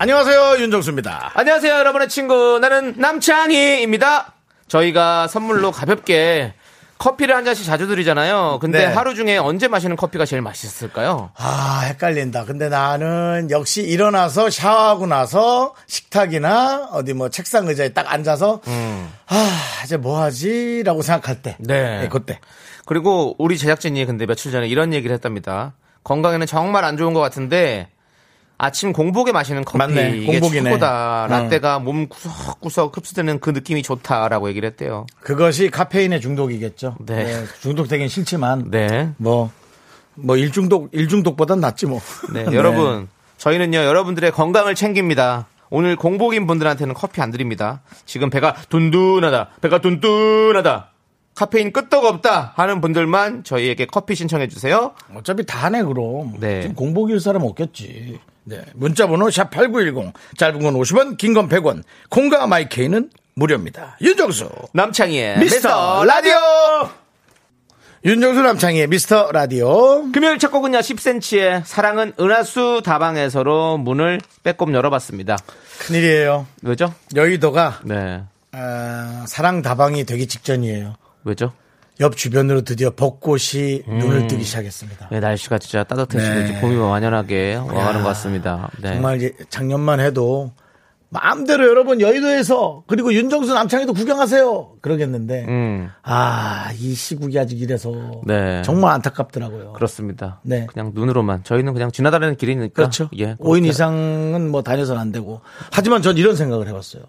안녕하세요 윤정수입니다. 안녕하세요, 여러분의 친구. 나는 남창희입니다. 저희가 선물로 가볍게 커피를 한 잔씩 자주 드리잖아요. 근데 네. 하루 중에 언제 마시는 커피가 제일 맛있을까요? 아 헷갈린다. 근데 나는 역시 일어나서 샤워하고 나서 식탁이나 어디 뭐 책상 의자에 딱 앉아서 아 이제 뭐 하지 라고 생각할 때. 네. 그때. 그리고 우리 제작진이 근데 며칠 전에 이런 얘기를 했답니다. 건강에는 정말 안 좋은 것 같은데 아침 공복에 마시는 커피 맞네, 이게. 최고다. 어. 라떼가 몸 구석구석 흡수되는 그 느낌이 좋다라고 얘기를 했대요. 그것이 카페인의 중독이겠죠. 네. 중독되긴 싫지만 네. 뭐, 뭐 일중독, 일중독보단 낫지 뭐. 네, 여러분 저희는요 여러분들의 건강을 챙깁니다. 오늘 공복인 분들한테는 커피 안 드립니다. 지금 배가 둔둔하다, 배가 둔둔하다, 카페인 끄떡 없다 하는 분들만 저희에게 커피 신청해 주세요. 어차피 다 하네, 그럼. 네. 지금 공복일 사람 없겠지. 네. 문자 번호 샵 8910. 짧은 건 50원, 긴 건 100원. 콩과 마이케이는 무료입니다. 윤정수. 남창희의 미스터 라디오! 윤정수 남창희의 미스터 라디오. 금요일 첫 곡은요 10cm의 사랑은 은하수 다방에서로 문을 빼꼼 열어봤습니다. 큰일이에요. 왜죠? 여의도가 네, 아, 사랑 다방이 되기 직전이에요. 왜죠? 옆 주변으로 드디어 벚꽃이 눈을 뜨기 시작했습니다. 네, 날씨가 진짜 따뜻해지고 네. 봄이 완연하게 와가는 것 같습니다. 네. 정말 작년만 해도 마음대로 여러분 여의도에서 그리고 윤정수 남창희도 구경하세요. 그러겠는데 음, 아, 이 시국이 아직 이래서 네. 정말 안타깝더라고요. 그렇습니다. 네. 그냥 눈으로만 저희는 그냥 지나다니는 길이니까 그렇죠. 예, 5인 그렇게 이상은 뭐 다녀서는 안 되고. 하지만 전 이런 생각을 해봤어요.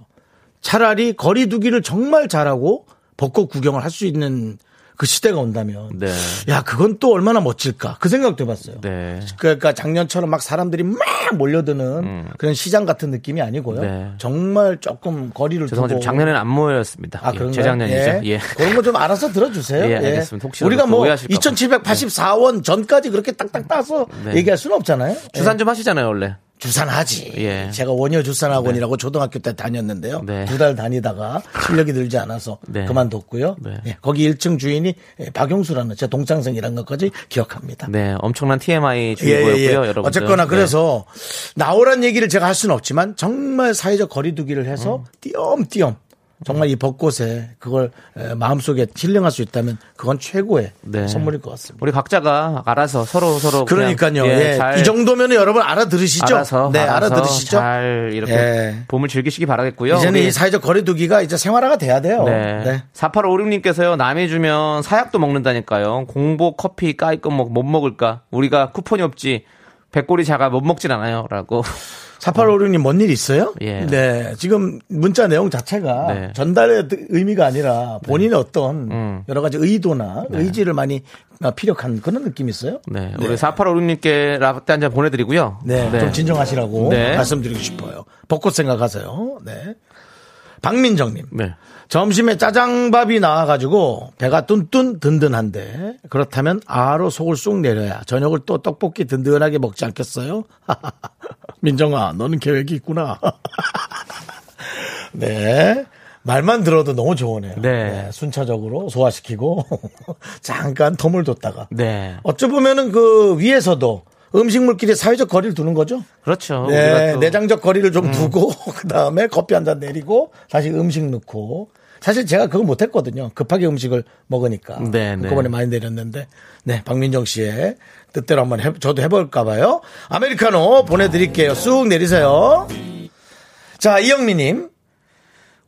차라리 거리 두기를 정말 잘하고 벚꽃 구경을 할 수 있는 그 시대가 온다면. 네. 야, 그건 또 얼마나 멋질까. 그 생각도 해봤어요. 네. 그러니까 작년처럼 막 사람들이 막 몰려드는 그런 시장 같은 느낌이 아니고요. 음. 네. 정말 조금 거리를 두고. 작년에는 안 모였습니다. 아, 예? 재작년이죠. 예. 그런 거 좀 알아서 들어주세요. 예, 알겠습니다. 혹시라도 우리가 또뭐 오해하실까 봐. 2784원 전까지 그렇게 딱딱 따서 네. 얘기할 수는 없잖아요. 주산 좀 하시잖아요, 원래. 주산하지. 예. 제가 원효 주산학원이라고 초등학교 때 다녔는데요. 네. 두달 다니다가 실력이 늘지 않아서 네. 그만뒀고요. 네. 예, 거기 1층 주인이 예, 박용수라는 제 동창생이라는 것까지 기억합니다. 네, 엄청난 TMI 예, 주의보였고요, 예, 예. 여러분. 어쨌거나 그래서 나오란 얘기를 제가 할 수는 없지만 정말 사회적 거리두기를 해서 음. 띄엄띄엄 정말 이 벚꽃에 그걸 에, 마음속에 힐링할 수 있다면 그건 최고의 네. 선물일 것 같습니다. 우리 각자가 알아서 서로 서로 그러니까요. 예, 예, 잘이 정도면 여러분 알아들으시죠? 알아서 네, 알아서 알아들으시죠? 잘 이렇게 예. 봄을 즐기시기 바라겠고요. 이제는 이 사회적 거리두기가 이제 생활화가 돼야 돼요. 네. 네. 4856님께서요, 남이 주면 사약도 먹는다니까요. 공복 커피 까이끔 먹, 못 먹을까? 우리가 쿠폰이 없지. 백골이 작아 못 먹진 않아요. 라고. 4856님 뭔 일 있어요? 예. 네. 지금 문자 내용 자체가 네. 전달의 의미가 아니라 본인의 어떤 음. 여러 가지 의도나 의지를 많이 피력한 그런 느낌이 있어요. 네. 우리 4856님께 라떼 한 잔 보내드리고요. 네. 좀 진정하시라고 네. 말씀드리고 싶어요. 벚꽃 생각하세요. 네. 박민정님. 네. 점심에 짜장밥이 나와가지고 배가 뚠뚠 든든한데 그렇다면 아로 속을 쑥 내려야 저녁을 또 떡볶이 든든하게 먹지 않겠어요? 민정아, 너는 계획이 있구나. 네. 말만 들어도 너무 좋으네요. 네. 순차적으로 소화시키고 잠깐 텀을 뒀다가 네. 어쩌보면은 그 위에서도 음식물끼리 사회적 거리를 두는 거죠. 그렇죠. 네, 음. 내장적 거리를 좀 두고 그 다음에 커피 한 잔 내리고 다시 음식 넣고 사실 제가 그거 못했거든요. 급하게 음식을 먹으니까 네, 네. 한꺼번에 많이 내렸는데 네 박민정 씨의 뜻대로 한번 해, 저도 해볼까 봐요. 아메리카노 보내드릴게요. 쑥 내리세요. 자 이영미님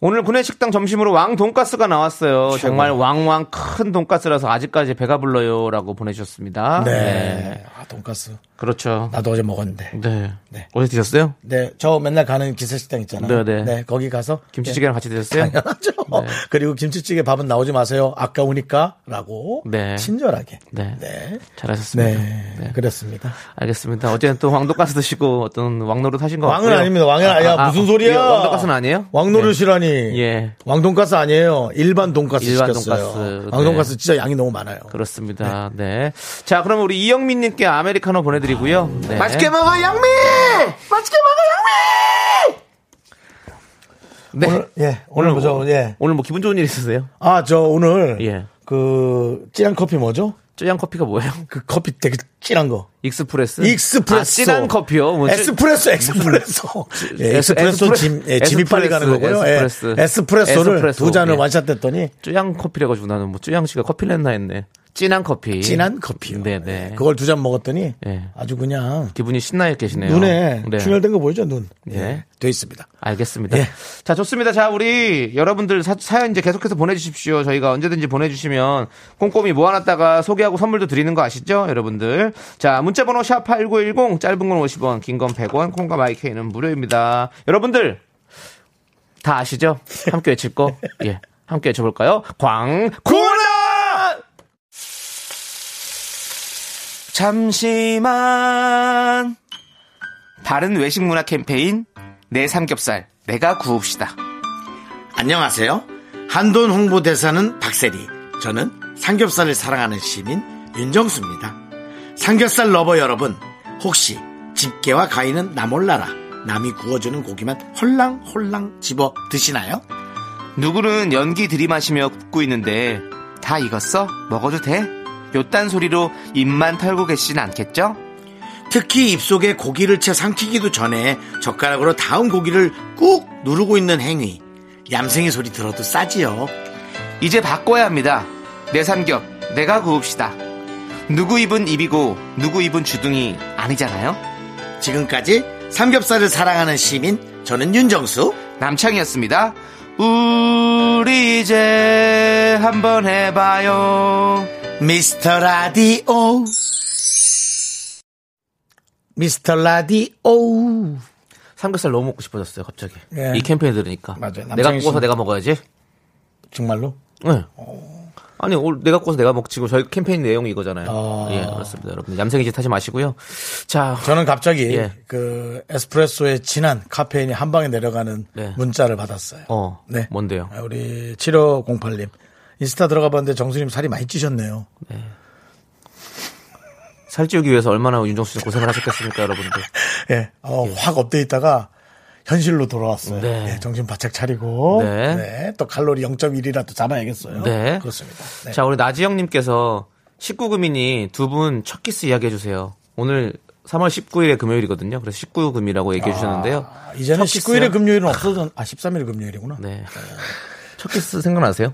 오늘 구내식당 점심으로 왕 돈가스가 나왔어요. 정말 왕왕 큰 돈가스라서 아직까지 배가 불러요라고 보내주셨습니다. 네. 아, 돈가스. 그렇죠. 나도 어제 먹었는데. 네. 네. 어디 드셨어요? 네, 저 맨날 가는 기세식당 있잖아요. 네, 네. 거기 가서 김치찌개랑 같이 드셨어요? 네, 당연하죠. 그리고 김치찌개 밥은 나오지 마세요. 아까우니까라고 네. 친절하게. 네. 네. 잘하셨습니다. 네, 네. 그렇습니다. 알겠습니다. 어제는 또 왕돈가스 드시고 어떤 왕노릇 하신 것 왕은 같고요. 아닙니다. 왕은 아니야. 아, 아, 무슨 소리야? 예, 왕돈가스는 아니에요? 왕노릇이라니. 예. 왕돈가스 아니에요. 일반 돈가스 일반 시켰어요. 돈가스. 왕돈가스 진짜 양이 너무 많아요. 그렇습니다. 네. 자, 그럼 우리 이영민 님께 아메리카노 보내 드 리고요. 네. 먹어 양미. 맛있게 먹어 양미. 네. 오늘 예 오늘 뭐죠? 예. 오늘 뭐 기분 좋은 일 있으세요? 아 저 오늘 예. 그 찐한 커피 뭐죠? 쯔양 커피가 뭐예요? 그 커피 되게 찐한 거. 익스프레스? 익스프레소. 아, 진한 커피요? 뭐 쯔- 에스프레소, 에스프레소. 예, 에스- 에스프레소 에스프레- 짐, 예, 짐이 빨리 가는 거고요. 예, 에스프레소. 에스프레소를 에스프레소, 두 잔을 예. 완샷 했더니 쯔양 커피래가지고 나는 뭐 쯔양 씨가 커피를 했나 했네. 진한 커피. 진한 커피요. 네네. 예, 그걸 두 잔 먹었더니 예. 아주 그냥 기분이 신나 계시네요. 눈에 네. 충혈된 거 보이죠, 눈? 네. 예, 돼 있습니다. 알겠습니다. 예. 자, 좋습니다. 자, 우리 여러분들 사, 사연 이제 계속해서 보내주십시오. 저희가 언제든지 보내주시면 꼼꼼히 모아놨다가 소개하고 선물도 드리는 거 아시죠? 여러분들. 자, 문자번호 샵 8910, 짧은 건 50원, 긴 건 100원, 콩과 마이케이는 무료입니다. 여러분들, 다 아시죠? 함께 외칠 거? 예. 함께 외쳐볼까요? 광고나! 잠시만. 바른 외식 문화 캠페인 내 삼겹살 내가 구웁시다. 안녕하세요. 한돈 홍보대사는 박세리. 저는 삼겹살을 사랑하는 시민 윤정수입니다. 삼겹살 lover 여러분, 혹시 집게와 가위는 나 몰라라. 남이 구워주는 고기만 홀랑홀랑 집어 드시나요? 누구는 연기 들이마시며 굽고 있는데 다 익었어? 먹어도 돼? 요딴 소리로 입만 털고 계시진 않겠죠? 특히 입속에 고기를 채 삼키기도 전에 젓가락으로 다음 고기를 꾹 누르고 있는 행위. 얌생이 소리 들어도 싸지요. 이제 바꿔야 합니다. 내 삼겹 내가 구웁시다. 누구 입은 입이고 누구 입은 주둥이 아니잖아요? 지금까지 삼겹살을 사랑하는 시민, 저는 윤정수. 남창이었습니다. 우리 이제 한번 해봐요. 미스터 라디오. 미스터 라디오. 삼겹살 너무 먹고 싶어졌어요, 갑자기. 예. 이 캠페인 들으니까. 맞아요. 내가 남창희 구워서 내가 먹어야지. 정말로? 네. 아니, 올- 내가 구워서 내가 먹지. 고 저희 캠페인 내용이 이거잖아요. 아. 예, 그렇습니다. 여러분. 얌생이 짓 하지 마시고요. 자, 저는 갑자기 예. 그 에스프레소의 진한 카페인이 한 방에 내려가는 네. 문자를 받았어요. 어, 네. 뭔데요? 아, 우리 7508님. 인스타 들어가 봤는데 정수님 살이 많이 찌셨네요. 살찌우기 위해서 얼마나 윤정수 씨 고생을 하셨겠습니까, 여러분들. 예, 어, 확 up돼 있다가 현실로 돌아왔어요. 네. 예, 정신 바짝 차리고. 네. 네. 또 칼로리 0.1이라도 잡아야겠어요. 네. 그렇습니다. 네. 자, 우리 나지영님께서 19금이니 두 분 첫 키스 이야기 해주세요. 오늘 3월 19일에 금요일이거든요. 그래서 19금이라고 얘기해 주셨는데요. 아, 이제는 첫 19일에 키스요? 금요일은 없어졌, 아, 13일 금요일이구나. 네. 첫 키스 생각나세요?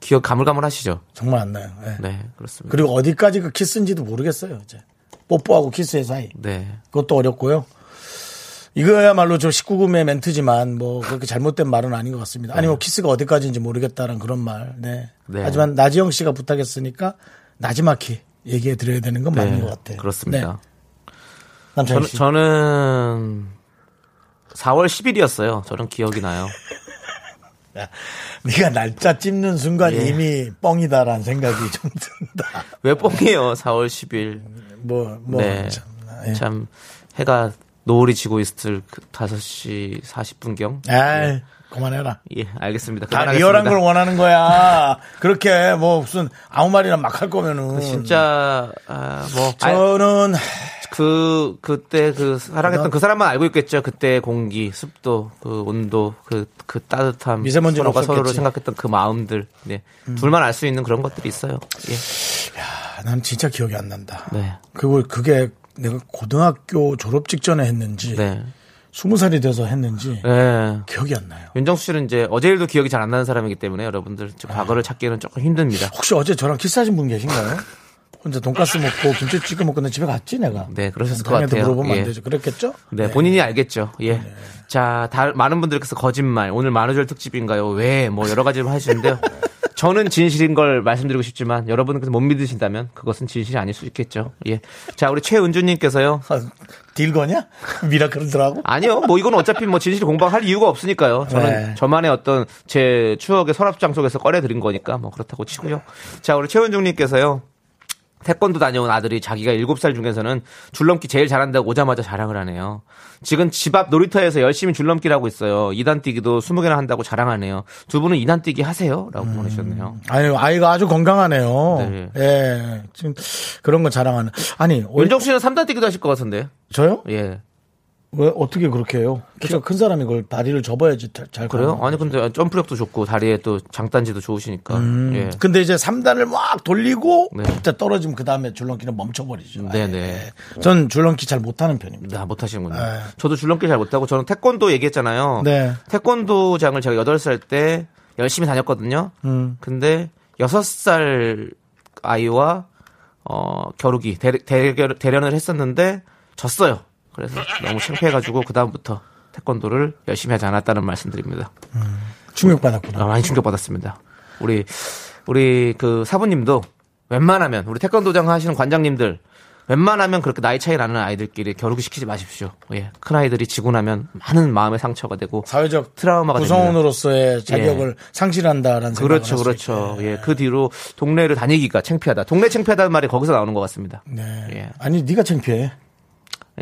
기억 가물가물하시죠? 정말 안 나요. 예. 네, 그렇습니다. 그리고 어디까지 그 키스인지도 모르겠어요. 이제 뽀뽀하고 키스의 사이. 네. 그것도 어렵고요. 이거야말로 저 19금의 멘트지만 뭐 그렇게 잘못된 말은 아닌 것 같습니다. 아니 뭐 키스가 어디까지인지 모르겠다는 그런 말. 네. 네. 하지만 나지영 씨가 부탁했으니까 나지막히 얘기해 드려야 되는 건 맞는 네, 것 같아요. 그렇습니다. 네. 남창희 저는, 씨. 저는 4월 10일이었어요. 저는 기억이 나요. 네가 날짜 찝는 순간 예. 이미 뻥이다라는 생각이 좀 든다. 왜 뻥이에요? 4월 10일. 뭐, 뭐. 네. 참, 예. 참 해가 노을이 지고 있을 그 5시 40분경. 에이, 그만해라. 예, 알겠습니다. 다 그만하겠습니다. 리얼한 걸 원하는 거야. 그렇게 뭐 무슨 아무 말이나 막 할 거면은. 진짜 아, 뭐 아, 저는 그 그때 그 사랑했던 그 사람만 알고 있겠죠. 그때 공기, 습도, 그 온도, 그 그 따뜻함, 미세먼지는 서로가 없었겠지. 생각했던 그 마음들, 네, 둘만 알 수 있는 그런 것들이 있어요. 예, 아, 난 진짜 기억이 안 난다. 네, 그리고 그게 내가 고등학교 졸업 직전에 했는지 네, 스무 살이 돼서 했는지 네. 기억이 안 나요. 윤정수 씨는 이제 어제 일도 기억이 잘 안 나는 사람이기 때문에 여러분들 과거를 찾기는 조금 힘듭니다. 혹시 어제 저랑 키스하신 분 계신가요? 혼자 돈가스 먹고 김치찌개 먹고 내 집에 갔지 내가. 네, 그러셨을 것 같아요. 물어보면 예. 안 되죠. 그랬겠죠? 네, 본인이 알겠죠. 예. 자, 다, 많은 분들께서 거짓말, 오늘 만우절 특집인가요? 왜? 뭐 여러 가지 하시는데요. 저는 진실인 걸 말씀드리고 싶지만 여러분께서 못 믿으신다면 그것은 진실이 아닐 수 있겠죠. 예. 자, 우리 최은주님께서요. 아, 딜 거냐? 미라클들하고? 아니요, 뭐 이건 어차피 뭐 진실 공방할 이유가 없으니까요. 저는 네. 저만의 어떤 제 추억의 서랍장 속에서 꺼내드린 거니까 뭐 그렇다고 치고요. 자, 우리 최은중님께서요. 태권도 다녀온 아들이 자기가 7살 중에서는 줄넘기 제일 잘한다고 오자마자 자랑을 하네요. 지금 집 앞 놀이터에서 열심히 줄넘기를 하고 있어요. 2단 뛰기도 20개나 한다고 자랑하네요. 두 분은 2단 뛰기 하세요? 라고 보내주셨네요. 아니, 아이가 아주 건강하네요. 네. 예. 지금 그런 거 자랑하는. 아니, 오- 윤정 씨는 3단 뛰기도 하실 것 같은데. 저요? 예. 왜, 어떻게 그렇게 해요? 키가 큰 사람이 그걸 다리를 접어야지 잘- 잘 그래요? 아니, 근데 점프력도 좋고, 다리에 또 장단지도 좋으시니까. 예. 근데 이제 3단을 막 돌리고 네. 그때 떨어지면 그 다음에 줄넘기는 멈춰버리죠. 네네. 예. 전 줄넘기 잘 못하는 편입니다. 나 못하시는군요. 네. 저도 줄넘기 잘 못하고 저는 태권도 얘기했잖아요. 네. 태권도장을 제가 8살 때 열심히 다녔거든요. 음. 근데 6살 아이와 어, 겨루기 대, 대결, 대련을 했었는데 졌어요. 그래서 너무 창피해가지고 그 다음부터 태권도를 열심히 하지 않았다는 말씀드립니다. 충격받았구나. 아, 많이 충격받았습니다. 우리 우리 그 사부님도 웬만하면 우리 태권도장 하시는 관장님들 웬만하면 그렇게 나이 차이 나는 아이들끼리 겨루기 시키지 마십시오. 예. 큰 아이들이 지고 나면 많은 마음의 상처가 되고 사회적 트라우마가. 구성원으로서의 자격을 상실한다라는 생각을 그렇죠, 그렇죠. 있게. 예. 그 뒤로 동네를 다니기가 창피하다. 동네 창피하다는 말이 거기서 나오는 것 같습니다. 네. 예. 아니 네가 창피해.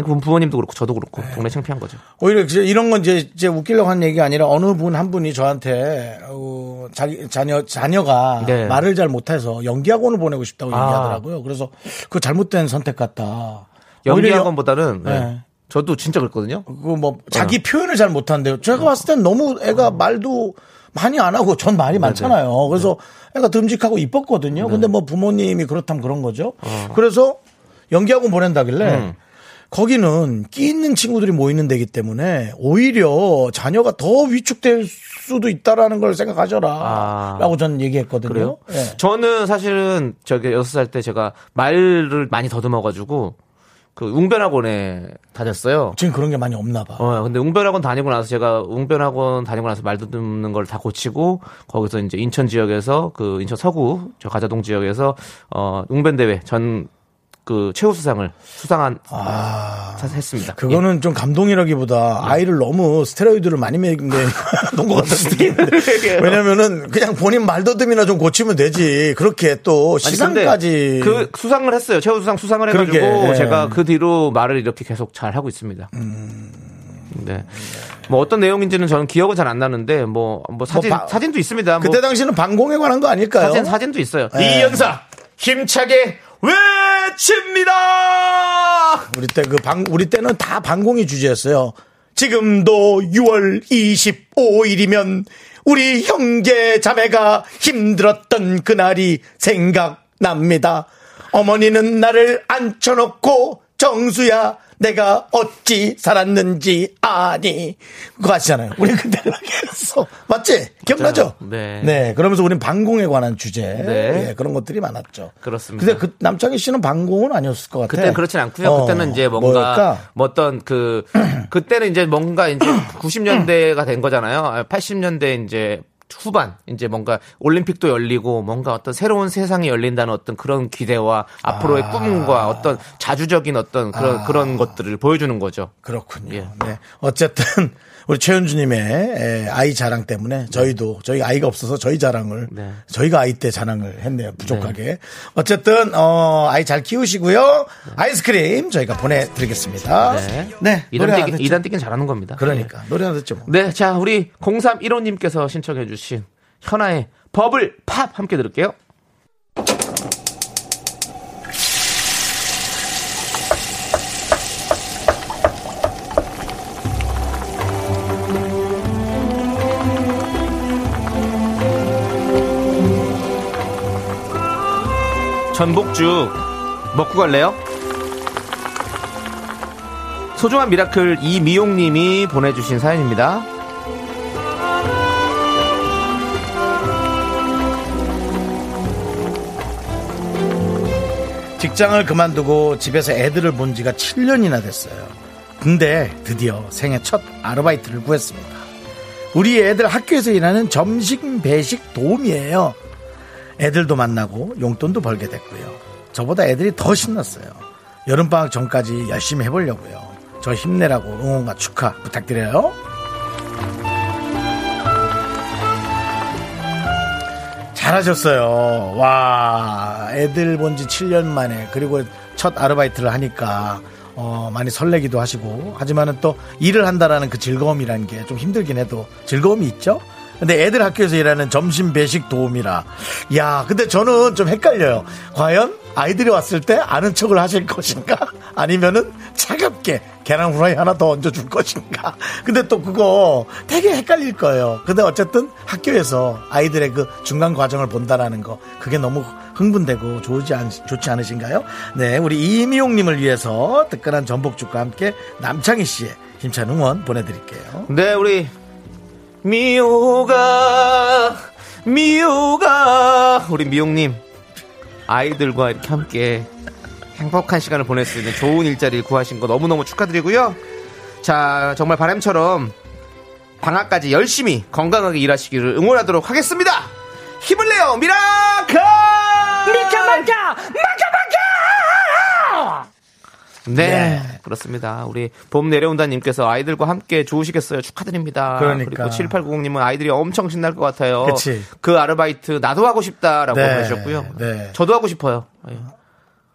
그 부모님도 그렇고 저도 그렇고 네. 동네 창피한 거죠. 오히려 이제 이런 건 이제, 이제 웃기려고 한 얘기가 아니라 어느 분 한 분이 저한테 어, 자기 자녀 자녀가 네. 말을 잘 못해서 연기학원을 보내고 싶다고 아. 얘기하더라고요. 그래서 그 잘못된 선택 같다. 연기학원보다는 네. 네. 저도 진짜 그랬거든요. 그 뭐 자기 표현을 잘 못한대요. 어. 제가 봤을 땐 너무 애가 말도 많이 안 하고 전 말이 많잖아요. 그래서 애가 듬직하고 이뻤거든요. 근데 뭐 부모님이 그렇다면 그런 거죠. 그래서 연기학원 보낸다길래 음. 거기는 끼 있는 친구들이 모이는 데기 때문에 오히려 자녀가 더 위축될 수도 있다라는 걸 생각하셔라. 아. 라고 전 얘기했거든요. 그래요? 예. 저는 사실은 저기 여섯 살 때 제가 말을 많이 더듬어가지고 그 웅변학원에 다녔어요. 지금 그런 게 많이 없나 봐. 어, 근데 웅변학원 다니고 나서 제가 웅변학원 다니고 나서 말 듣는 걸 다 고치고 거기서 이제 인천 지역에서 그 인천 서구 저 가자동 지역에서 어 웅변 대회 전 그 최우 수상을 수상한 사- 했습니다. 아. 그거는 좀 감동이라기보다 아이를 너무 스테로이드를 많이 먹인 것 같은 느낌인데. 왜냐면은 그냥 본인 말더듬이나 좀 고치면 되지. 그렇게 또 시상까지. 그 수상을 했어요. 최우 수상 수상을 해가지고 그러게, 예. 제가 그 뒤로 말을 이렇게 계속 잘 하고 있습니다. 네. 뭐 어떤 내용인지는 저는 기억은 잘 안 나는데 뭐뭐 사진 바- 사진도 있습니다. 뭐 그때 당시는 방공에 관한 거 아닐까요? 사진 사진도 있어요. 예. 이연사 힘차게 외칩니다. 우리 때 그 방, 우리 때는 다 방공이 주제였어요. 지금도 6월 25일이면 우리 형제 자매가 힘들었던 그날이 생각납니다. 어머니는 나를 앉혀놓고 정수야 내가 어찌 살았는지 아니 그거 아시잖아요. 우리 그때 했어. 맞지? 기억나죠? 네. 네. 그러면서 우린 방공에 관한 주제 네. 예, 그런 것들이 많았죠. 그렇습니다. 근데 그 남창희 씨는 방공은 아니었을 것 같아. 그때는 그렇진 않고요. 어, 그때는 이제 뭔가? 뭐 어떤 그 그때는 이제 뭔가 이제 90년대가 된 거잖아요. 80년대 이제 후반 이제 뭔가 올림픽도 열리고 뭔가 어떤 새로운 세상이 열린다는 어떤 그런 기대와 앞으로의 아. 꿈과 어떤 자주적인 어떤 그런 그런 것들을 보여주는 거죠. 그렇군요. 예. 네. 어쨌든 우리 최현주님의 에, 아이 자랑 때문에 저희도 저희 아이가 없어서 저희 자랑을 네. 저희가 아이 때 자랑을 했네요. 부족하게. 어쨌든 어, 아이 잘 키우시고요. 아이스크림 저희가 보내드리겠습니다. 네. 네. 이단 듣죠. 이단 뛰기는 잘하는 겁니다. 그러니까 노래 하나 듣죠. 뭐. 네, 자 우리 0315님께서 신청해주신 현아의 버블 팝 함께 들을게요. 전복죽 먹고 갈래요? 소중한 miracle 이미용님이 보내주신 사연입니다. 직장을 그만두고 집에서 애들을 본 지가 7년이나 됐어요. 근데 드디어 생애 첫 아르바이트를 구했습니다. 우리 애들 학교에서 일하는 점심 배식 도움이에요. 애들도 만나고 용돈도 벌게 됐고요. 저보다 애들이 더 신났어요. 여름방학 전까지 열심히 해보려고요. 저 힘내라고 응원과 축하 부탁드려요. 잘하셨어요. 와, 애들 본 지 7년 만에, 그리고 첫 아르바이트를 하니까, 어, 많이 설레기도 하시고, 하지만은 또 일을 한다라는 그 즐거움이라는 게 좀 힘들긴 해도 즐거움이 있죠? 근데 애들 학교에서 일하는 점심 배식 도움이라. 야, 근데 저는 좀 헷갈려요. 과연 아이들이 왔을 때 아는 척을 하실 것인가? 아니면은 차갑게 계란 후라이 하나 더 얹어줄 것인가? 근데 또 그거 되게 헷갈릴 거예요. 근데 어쨌든 학교에서 아이들의 그 중간 과정을 본다라는 거, 그게 너무 흥분되고 좋지, 않, 좋지 않으신가요? 네, 우리 이미용님을 위해서 뜨끈한 전복죽과 함께 남창희 씨의 힘찬 응원 보내드릴게요. 네, 우리 미호가 미호가 우리 미용님 아이들과 이렇게 함께 행복한 시간을 보낼 수 있는 좋은 일자리를 구하신 거 너무너무 축하드리고요. 자, 정말 바람처럼 방학까지 열심히 건강하게 일하시기를 응원하도록 하겠습니다. 힘을 내요, miracle! 맞자! 네, 네. 그렇습니다. 우리 봄 내려온다님께서 아이들과 함께 좋으시겠어요. 축하드립니다. 그러니까. 그리고 7890님은 아이들이 엄청 신날 것 같아요. 그치. 그 아르바이트 나도 하고 싶다라고 네, 보내셨고요. 네. 저도 하고 싶어요.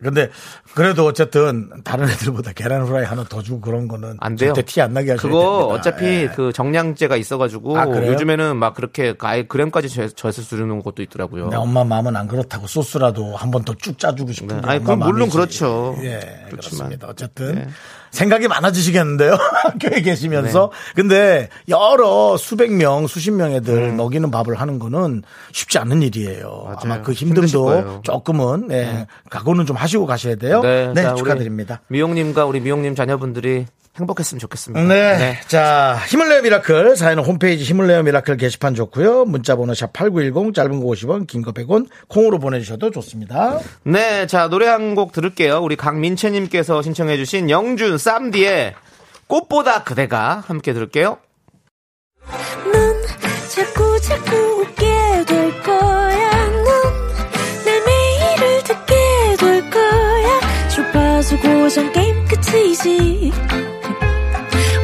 예. 근데 그래도 어쨌든 다른 애들보다 계란 후라이 하나 더 주고 그런 거는 안 돼요. 절대 티 안 나게 하셔야 그거 됩니다. 어차피 예. 그 정량제가 있어가지고 아? 요즘에는 막 그렇게 아예 그램까지 저- 저에서 주는 것도 있더라고요. 내 엄마 마음은 안 그렇다고 소스라도 한 번 더 쭉 짜주고 싶은 네. 게 아니, 그건 물론. 그렇죠. 예, 그렇지만. 그렇습니다. 어쨌든 네. 생각이 많아지시겠는데요. 학교에 계시면서. 근데 여러 수백 명, 수십 명 애들 먹이는 밥을 하는 거는 쉽지 않은 일이에요. 음. 맞아요. 아마 그 힘듦도. 조금은 예, 각오는 좀 하시고 가셔야 돼요. 네, 자, 우리 축하드립니다. 미용님과 우리 미용님 자녀분들이 행복했으면 좋겠습니다. 네. 자, 힘을 내요 miracle. 사연은 홈페이지 힘을 내요 miracle 게시판 좋고요. 문자번호 샵 8910, 짧은 거 50원, 긴 거 100원, 콩으로 보내주셔도 좋습니다. 네, 자 노래 한 곡 들을게요. 우리 강민채님께서 신청해주신 영준 쌈디의 꽃보다 그대가 함께 들을게요. 넌 자꾸 자꾸 웃게 될 거야. 넌내 매일을 듣게 될 거야. 주파수 고정 게임 끝이지.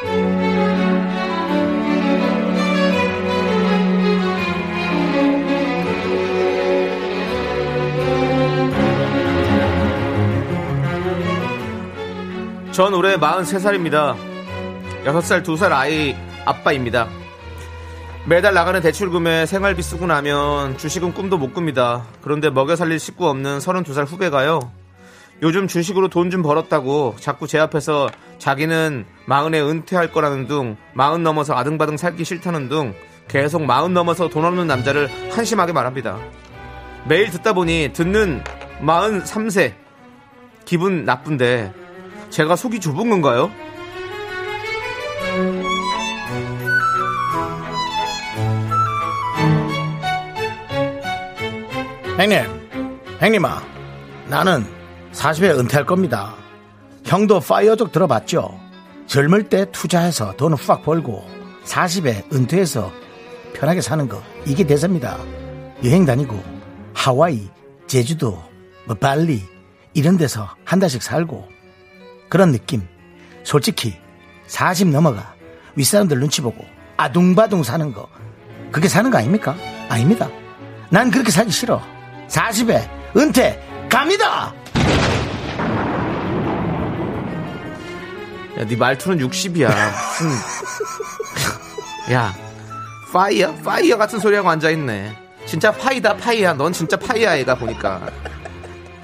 전 올해 43살입니다. 6살, 2살 아이 아빠입니다. 매달 나가는 대출금에 생활비 쓰고 나면 주식은 꿈도 못 꿉니다. 그런데 먹여 살릴 식구 없는 32살 후배가요. 요즘 주식으로 돈 좀 벌었다고 자꾸 제 앞에서 자기는 마흔에 은퇴할 거라는 둥, 마흔 넘어서 아등바등 살기 싫다는 둥, 계속 마흔 넘어서 돈 없는 남자를 한심하게 말합니다. 매일 듣다 보니 듣는 43세 기분 나쁜데 제가 속이 좁은 건가요? 형님, 형님아, 나는 40에 은퇴할 겁니다. 형도 파이어족 들어봤죠? 젊을 때 투자해서 돈을 후ак 벌고 40에 은퇴해서 편하게 사는 거 이게 대세입니다. 여행 다니고 하와이, 제주도, 뭐 발리 이런 데서 한 달씩 살고 그런 느낌. 솔직히 40 넘어가 윗사람들 눈치 보고 아둥바둥 사는 거 그게 사는 거 아닙니까? 아닙니다. 난 그렇게 살기 싫어. 40에 은퇴 갑니다. 야, 네 말투는 60이야. 무슨. 야, 파이어? 파이어 같은 소리하고 앉아있네. 진짜 파이다, 파이야. 넌 진짜 파이야, 얘가 보니까.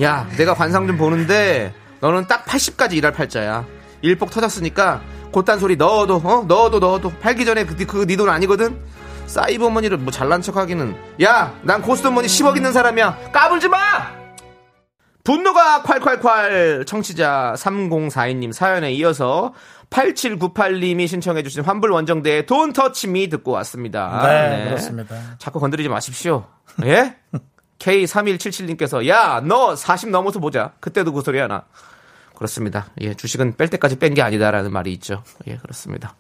야, 내가 관상 좀 보는데 너는 딱 80까지 일할 팔자야. 일복 터졌으니까 곧단 소리 넣어도 어 넣어도 넣어도 팔기 전에 그네 돈 아니거든. 사이버머니를 뭐 잘난 척 하기는 야, 난 고스톱머니 10억 있는 사람이야. 까불지 마. 분노가 콸콸콸 청취자 3042님 사연에 이어서 8798님이 신청해주신 환불 원정대의 돈 터치미 듣고 왔습니다. 네, 그렇습니다. 자꾸 건드리지 마십시오. 예? K3177님께서 야, 너 40 넘어서 보자. 그때도 그 소리 하나. 그렇습니다. 예, 주식은 뺄 때까지 뺀 게 아니다라는 말이 있죠. 예, 그렇습니다.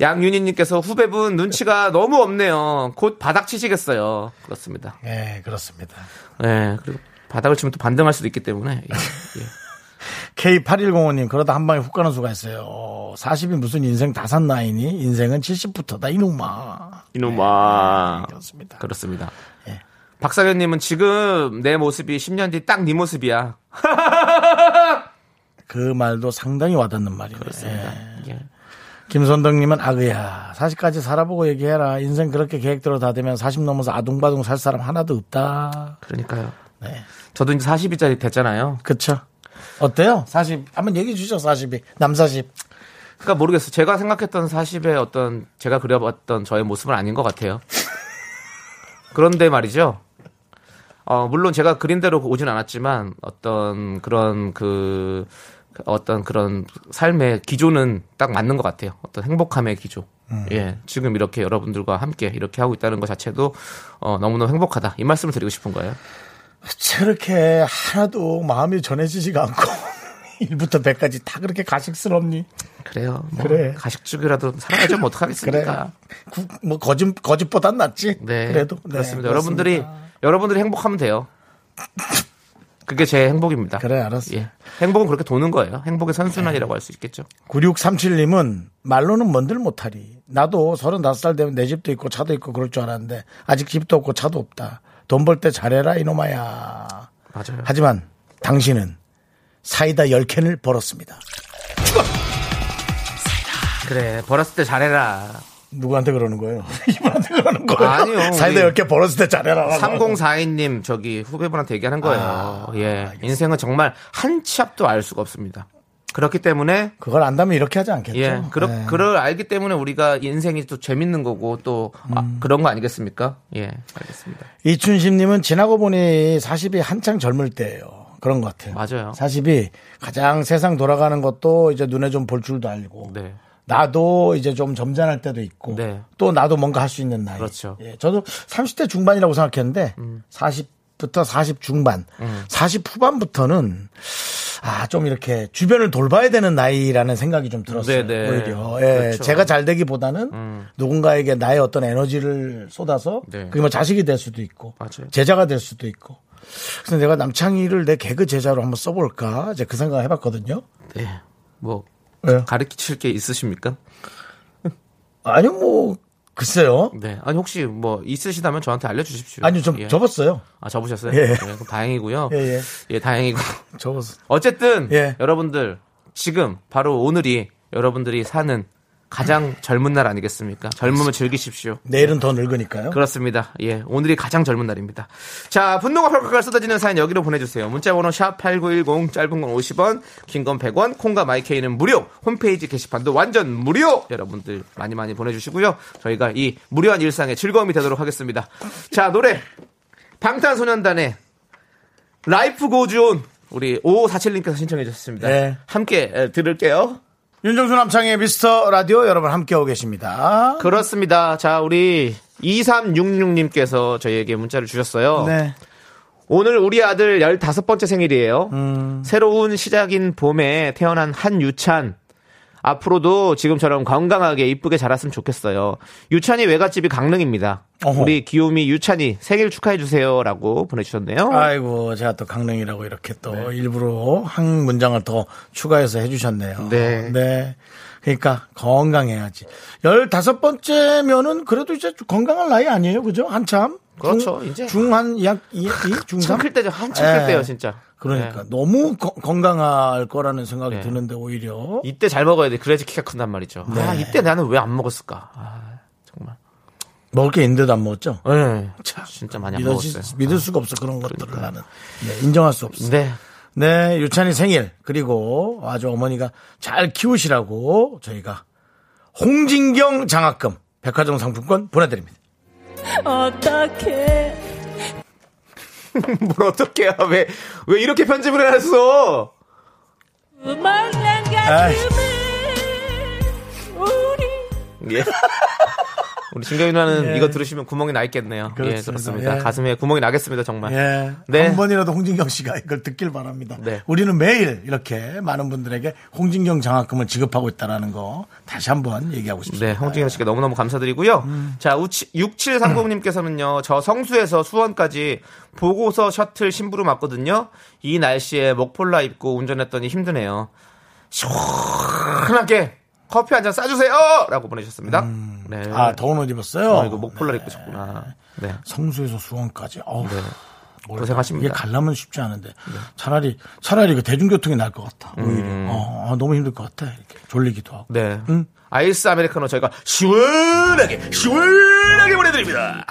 양윤희님께서 후배분 눈치가 너무 없네요. 곧 바닥 치시겠어요. 그렇습니다. 예, 그렇습니다. 예, 그리고 바닥을 치면 또 반등할 수도 있기 때문에. 예, 예. K8105님, 그러다 한 방에 훅 가는 수가 있어요. 40이 무슨 인생 다산 나이니? 인생은 70부터다, 이놈아. 이놈아. 그렇습니다. 그렇습니다. 예. 박상현님은 지금 내 모습이 10년 뒤 딱 네 모습이야. 그 말도 상당히 와닿는 말이네요. 그렇습니다. 예. 예. 김선덕님은 아그야 40까지 살아보고 얘기해라 인생 그렇게 계획대로 다 되면 40 넘어서 아둥바둥 살 사람 하나도 없다 그러니까요. 네. 저도 이제 40일짜리 됐잖아요. 그쵸 어때요 40 한번 얘기해 주죠 40이 남 40. 그러니까 모르겠어요. 제가 생각했던 40의 어떤 제가 그려봤던 저의 모습은 아닌 것 같아요. 그런데 말이죠. 어, 물론 제가 그린 대로 오진 않았지만 어떤 그런 그 어떤 그런 삶의 기조는 딱 맞는 것 같아요. 어떤 행복함의 기조. 예, 지금 이렇게 여러분들과 함께 이렇게 하고 있다는 것 자체도 어, 너무너무 행복하다. 이 말씀을 드리고 싶은 거예요. 저렇게 하나도 마음이 전해지지가 않고 1부터 100까지 다 그렇게 가식스럽니 그래요. 뭐 그래. 가식죽이라도 살아야죠. 뭐 그래 어떡하겠습니까. 구- 뭐 거짓 거짓보단 낫지 네. 그래도 네, 그렇습니다. 그렇습니다. 여러분들이 여러분들이 행복하면 돼요. 그게 제 행복입니다. 그래 알았어 예. 행복은 그렇게 도는 거예요. 행복의 선순환이라고 할수 있겠죠. 9637님은 말로는 뭔들 못하리. 나도 35살 되면 내 집도 있고 차도 있고 그럴 줄 알았는데 아직 집도 없고 차도 없다. 돈 벌 때 잘해라 이놈아야. 맞아요. 하지만 당신은 사이다 10캔을 벌었습니다. 그래. 벌었을 때 잘해라. 누구한테 그러는 거예요? 이분한테 그러는 거예요? 아니요, 사이다 우리 10개 벌었을 때 잘해라. 3042님 저기 후배분한테 얘기하는 거예요. 아, 예. 인생은 정말 한 치 앞도 알 수가 없습니다. 그렇기 때문에 그걸 안다면 이렇게 하지 않겠죠? 예, 그러, 네. 그걸 알기 때문에 우리가 인생이 또 재밌는 거고 또 아, 음. 그런 거 아니겠습니까? 예, 알겠습니다. 이춘심님은 지나고 보니 40이 한창 젊을 때예요. 그런 것 같아요. 맞아요. 40이 가장 세상 돌아가는 것도 이제 눈에 좀 볼 줄도 알고 네. 나도 이제 좀 점잖을 때도 있고 네. 또 나도 뭔가 할 수 있는 나이. 그렇죠. 예, 저도 30대 중반이라고 생각했는데 40부터 40 중반, 음. 40 후반부터는 아, 좀 이렇게 주변을 돌봐야 되는 나이라는 생각이 좀 들었어요. 네, 네. 오히려. 예, 그렇죠. 제가 잘 되기보다는 누군가에게 나의 어떤 에너지를 쏟아서 네. 그게 뭐 자식이 될 수도 있고 맞아요. 제자가 될 수도 있고. 그래서 내가 남창희를 내 개그 제자로 한번 써볼까? 이제 그 생각 해봤거든요. 네. 뭐 왜요? 가르칠 게 있으십니까? 아니요, 뭐, 글쎄요. 네. 아니 혹시 뭐 있으시다면 저한테 알려주십시오. 아니요, 좀 예. 접었어요. 아 접으셨어요? 예. 네, 그럼 다행이고요. 예, 예. 다행이고. 접었어. 어쨌든 예. 여러분들 지금 바로 오늘이 여러분들이 사는 가장 젊은 날 아니겠습니까? 젊음을 즐기십시오. 내일은 더 늙으니까요. 그렇습니다. 예, 오늘이 가장 젊은 날입니다. 자, 분노가 펄펄 쏟아지는 사연 여기로 보내주세요. 문자번호 샵 #8910 짧은 건 50원, 긴 건 100원, 콩과 마이케이는 무료. 홈페이지 게시판도 완전 무료. 여러분들 많이 많이 보내주시고요. 저희가 이 무료한 일상의 즐거움이 되도록 하겠습니다. 자, 노래 방탄소년단의 Life Goes On 우리 5547님께서 신청해 주셨습니다. 네. 함께 에, 들을게요. 윤정수 남창희의 미스터 라디오 여러분 함께하고 계십니다. 그렇습니다. 자, 우리 2366님께서 저희에게 문자를 주셨어요. 네. 오늘 우리 아들 15번째 생일이에요. 음. 새로운 시작인 봄에 태어난 한유찬. 앞으로도 지금처럼 건강하게 이쁘게 자랐으면 좋겠어요. 유찬이 외갓집이 강릉입니다. 어허. 우리 귀요미 유찬이 생일 축하해 주세요라고 보내주셨네요. 아이고, 제가 또 강릉이라고 이렇게 또 일부러 한 문장을 더 추가해서 해주셨네요. 네. 네. 그러니까 건강해야지. 15번째면은 그래도 이제 건강한 나이 아니에요. 그죠? 한참. 그렇죠, 중, 이제. 중한 약, 중삼? 참클 때죠. 한참 클 예. 때요, 진짜. 그러니까 네. 너무 거- 건강할 거라는 생각이 네. 드는데 오히려 이때 잘 먹어야 돼. 그래야지 키가 큰단 말이죠. 아, 네. 이때 나는 왜 안 먹었을까? 아, 정말. 먹을 게 있는데도 안 먹었죠? 네. 진짜 많이 안 믿어지, 먹었어요. 믿을 수가 없어 그런 것들을 나는 네, 인정할 수 없어. 네. 네, 유찬이 생일 그리고 아주 어머니가 잘 키우시라고 저희가 홍진경 장학금 백화점 상품권 보내드립니다. 어떡해. 뭘 어떻게 해요? 왜, 왜 이렇게 편집을 해놨어? 예. 우리 신경이 누나는 예. 이거 들으시면 구멍이 나 있겠네요. 예, 그렇습니다. 그렇습니다. 예. 가슴에 구멍이 나겠습니다, 정말. 예. 네. 한 번이라도 홍진경 씨가 이걸 듣길 바랍니다. 네. 우리는 매일 이렇게 많은 분들에게 홍진경 장학금을 지급하고 있다는 거 다시 한번 얘기하고 싶습니다. 네, 홍진경 씨께 너무너무 감사드리고요. 음. 자, 6730님께서는요, 저 성수에서 수원까지 보고서 셔틀 심부름 왔거든요. 이 날씨에 목폴라 입고 운전했더니 힘드네요. 시원하게 커피 한 잔 싸주세요! 라고 보내주셨습니다. 네. 아, 더운 옷 입었어요? 어, 이거 목폴라 입고 싶구나. 네. 성수에서 수원까지. 어우, 뭘까? 고생하십니다. 이게 가려면 쉽지 않은데. 차라리, 차라리 그 대중교통이 나을 것 같아. 음. 오히려. 어, 아, 너무 힘들 것 같아. 이렇게 졸리기도 하고. 네. 응? 아이스 아메리카노 저희가 시원하게, 시원하게 보내드립니다.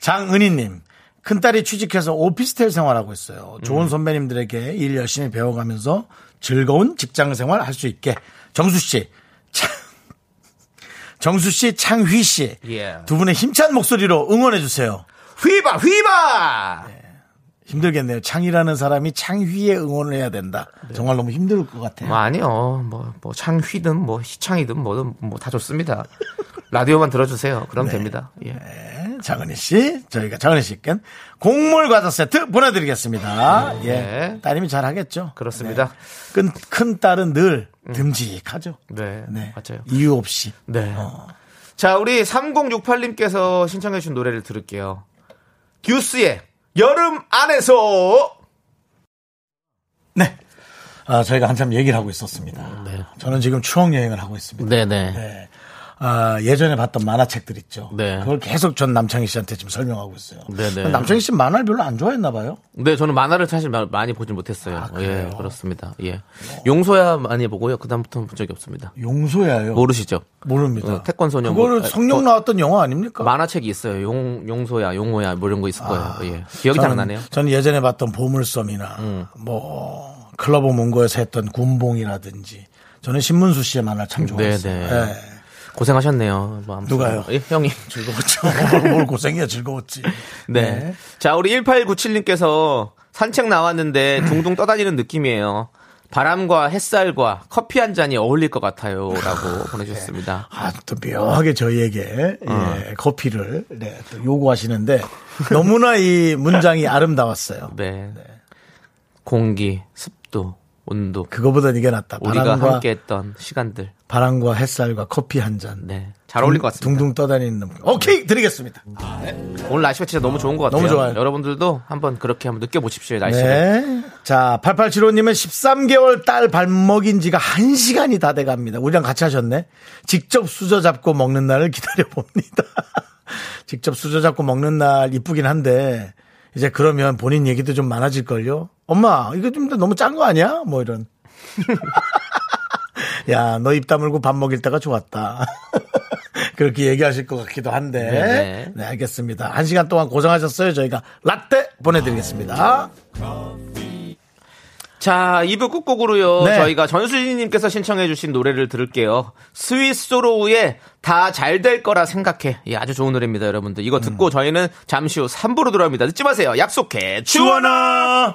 장은희님. 큰딸이 취직해서 오피스텔 생활하고 있어요. 음. 좋은 선배님들에게 일 열심히 배워가면서 즐거운 직장 생활 할 수 있게. 정수 씨, 창, 정수 씨, 창휘 씨. 예. 두 분의 힘찬 목소리로 응원해주세요. 휘바, 휘바! 힘들겠네요. 창이라는 사람이 창휘에 응원을 해야 된다. 네. 정말 너무 힘들 것 같아요. 뭐 아니요. 뭐, 뭐, 창휘든, 뭐, 희창이든, 뭐든, 뭐, 다 좋습니다. 라디오만 들어주세요. 그럼 됩니다. 예. 네, 장은희 씨, 저희가 장은희 씨께 곡물 과자 세트 보내드리겠습니다. 예. 네. 따님이 잘 하겠죠. 그렇습니다. 큰, 큰 딸은 늘 듬직하죠. 네. 네. 맞아요. 이유 없이. 네. 자, 우리 3068님께서 신청해주신 노래를 들을게요. 듀스의 여름 안에서! 네. 아, 저희가 한참 얘기를 하고 있었습니다. 네. 저는 지금 추억 여행을 하고 있습니다. 네네. 네. 아, 예전에 봤던 만화책들 있죠. 네. 그걸 계속 전 남창희 씨한테 지금 설명하고 있어요. 네네. 남창희 씨 만화를 별로 안 좋아했나 봐요. 네, 저는 만화를 사실 마- 많이 보진 못했어요. 아? 예, 그렇습니다. 예. 용소야 많이 보고요. 그다음부터는 본 적이 없습니다. 용소야요. 모르시죠? 모릅니다. 어, 태권소녀 그거를 뭐- 성룡 어, 나왔던 영화 아닙니까? 만화책이 있어요. 용, 용소야, 용호야, 뭐 이런 거 있을 거예요. 예. 기억이 저는, 나네요. 음. 저는 예전에 봤던 보물섬이나 뭐 클럽 오브 몽고에서 했던 군봉이라든지 저는 신문수 씨의 만화 참 좋아했어요. 네네. 예. 고생하셨네요. 뭐. 누가요? 예, 형이. 즐거웠죠. 뭘 고생이야 즐거웠지. 네. 자, 우리 1897님께서 산책 나왔는데 둥둥 떠다니는 느낌이에요. 바람과 햇살과 커피 한 잔이 어울릴 것 같아요. 라고 보내주셨습니다. 아, 또 묘하게 저희에게 어. 예, 커피를 네, 또 요구하시는데 너무나 이 문장이 아름다웠어요. 네. 공기, 습도, 온도. 그거보다 이게 낫다. 우리가 바람과 함께 했던 시간들. 바람과 햇살과 커피 한 잔. 네. 잘 어울릴 것 같습니다. 둥둥 떠다니는 놈. 오케이 드리겠습니다. 오늘 날씨가 진짜 너무 좋은 것 같아요. 너무 좋아요. 여러분들도 한번 그렇게 한번 느껴보십시오, 날씨를. 네. 자, 8875님은 13개월 딸밥 먹인 지가 1 시간이 다 돼갑니다. 우리랑 같이 하셨네. 직접 수저 잡고 먹는 날을 기다려 봅니다. 직접 수저 잡고 먹는 날 이쁘긴 한데, 이제 그러면 본인 얘기도 좀 많아질 걸요? 엄마, 이거 좀 너무 짠 거 아니야? 뭐 이런. 야, 너 입 다물고 밥 먹일 때가 좋았다. 그렇게 얘기하실 것 같기도 한데. 네네. 네, 알겠습니다. 한 시간 동안 고생하셨어요. 저희가 라떼 보내드리겠습니다. 자, 2부 끝곡으로요. 네. 저희가 전수진님께서 신청해주신 노래를 들을게요. 스위스로우의 다 잘 될 거라 생각해. 예, 아주 좋은 노래입니다, 여러분들. 이거 듣고 음. 저희는 잠시 후 3부로 돌아옵니다. 늦지 마세요. 약속해. 주원아!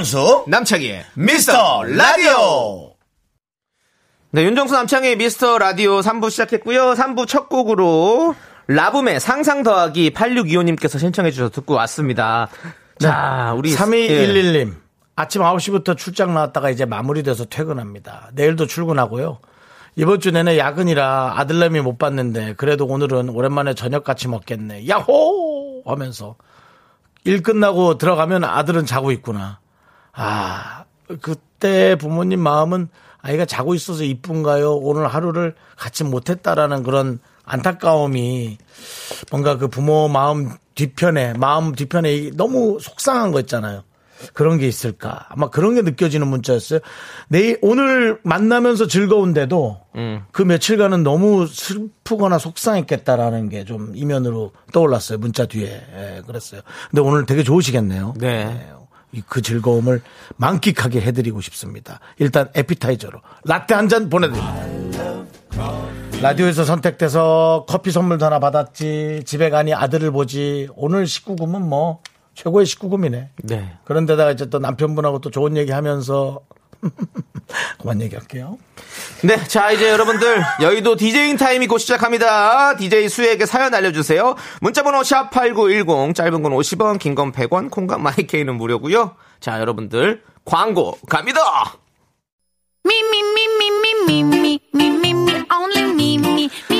윤정수, 남창희의 미스터 라디오. 네, 윤정수 남창의 미스터 라디오 3부 시작했고요. 3부 첫 곡으로 라붐의 상상 더하기 8625님께서 신청해 주셔서 듣고 왔습니다. 자, 우리 3211님. 아침 9시부터 출장 나왔다가 이제 마무리돼서 퇴근합니다. 내일도 출근하고요. 이번 주 내내 야근이라 아들내미 못 봤는데 그래도 오늘은 오랜만에 저녁 같이 먹겠네. 야호! 하면서 일 끝나고 들어가면 아들은 자고 있구나. 아, 그때 부모님 마음은 아이가 자고 있어서 이쁜가요? 오늘 하루를 같이 못했다라는 그런 안타까움이 뭔가 그 부모 마음 뒤편에, 마음 뒤편에 너무 속상한 거 있잖아요. 그런 게 있을까? 아마 그런 게 느껴지는 문자였어요. 내일, 오늘 만나면서 즐거운데도 그 며칠간은 너무 슬프거나 속상했겠다라는 게 좀 이면으로 떠올랐어요. 문자 뒤에. 예, 그랬어요. 근데 오늘 되게 좋으시겠네요. 네. 이 그 즐거움을 만끽하게 해드리고 싶습니다. 일단 에피타이저로 라떼 한 잔 보내드립니다. 라디오에서 선택돼서 커피 선물도 하나 받았지. 집에 가니 아들을 보지. 오늘 19금은 뭐 최고의 19금이네. 네. 그런데다가 이제 또 남편분하고 또 좋은 얘기 하면서 그만 얘기할게요. 네, 자 이제 여러분들 여의도 디제잉 타임이 곧 시작합니다. DJ 수에게 사연 알려주세요. 문자번호 샵 #8910 짧은 건 50원, 긴 건 100원, 콩감 마이케이는 무료고요. 자 여러분들 광고 갑니다. Me, me, me, me, me, me, me, me, me, me, only me, me, me.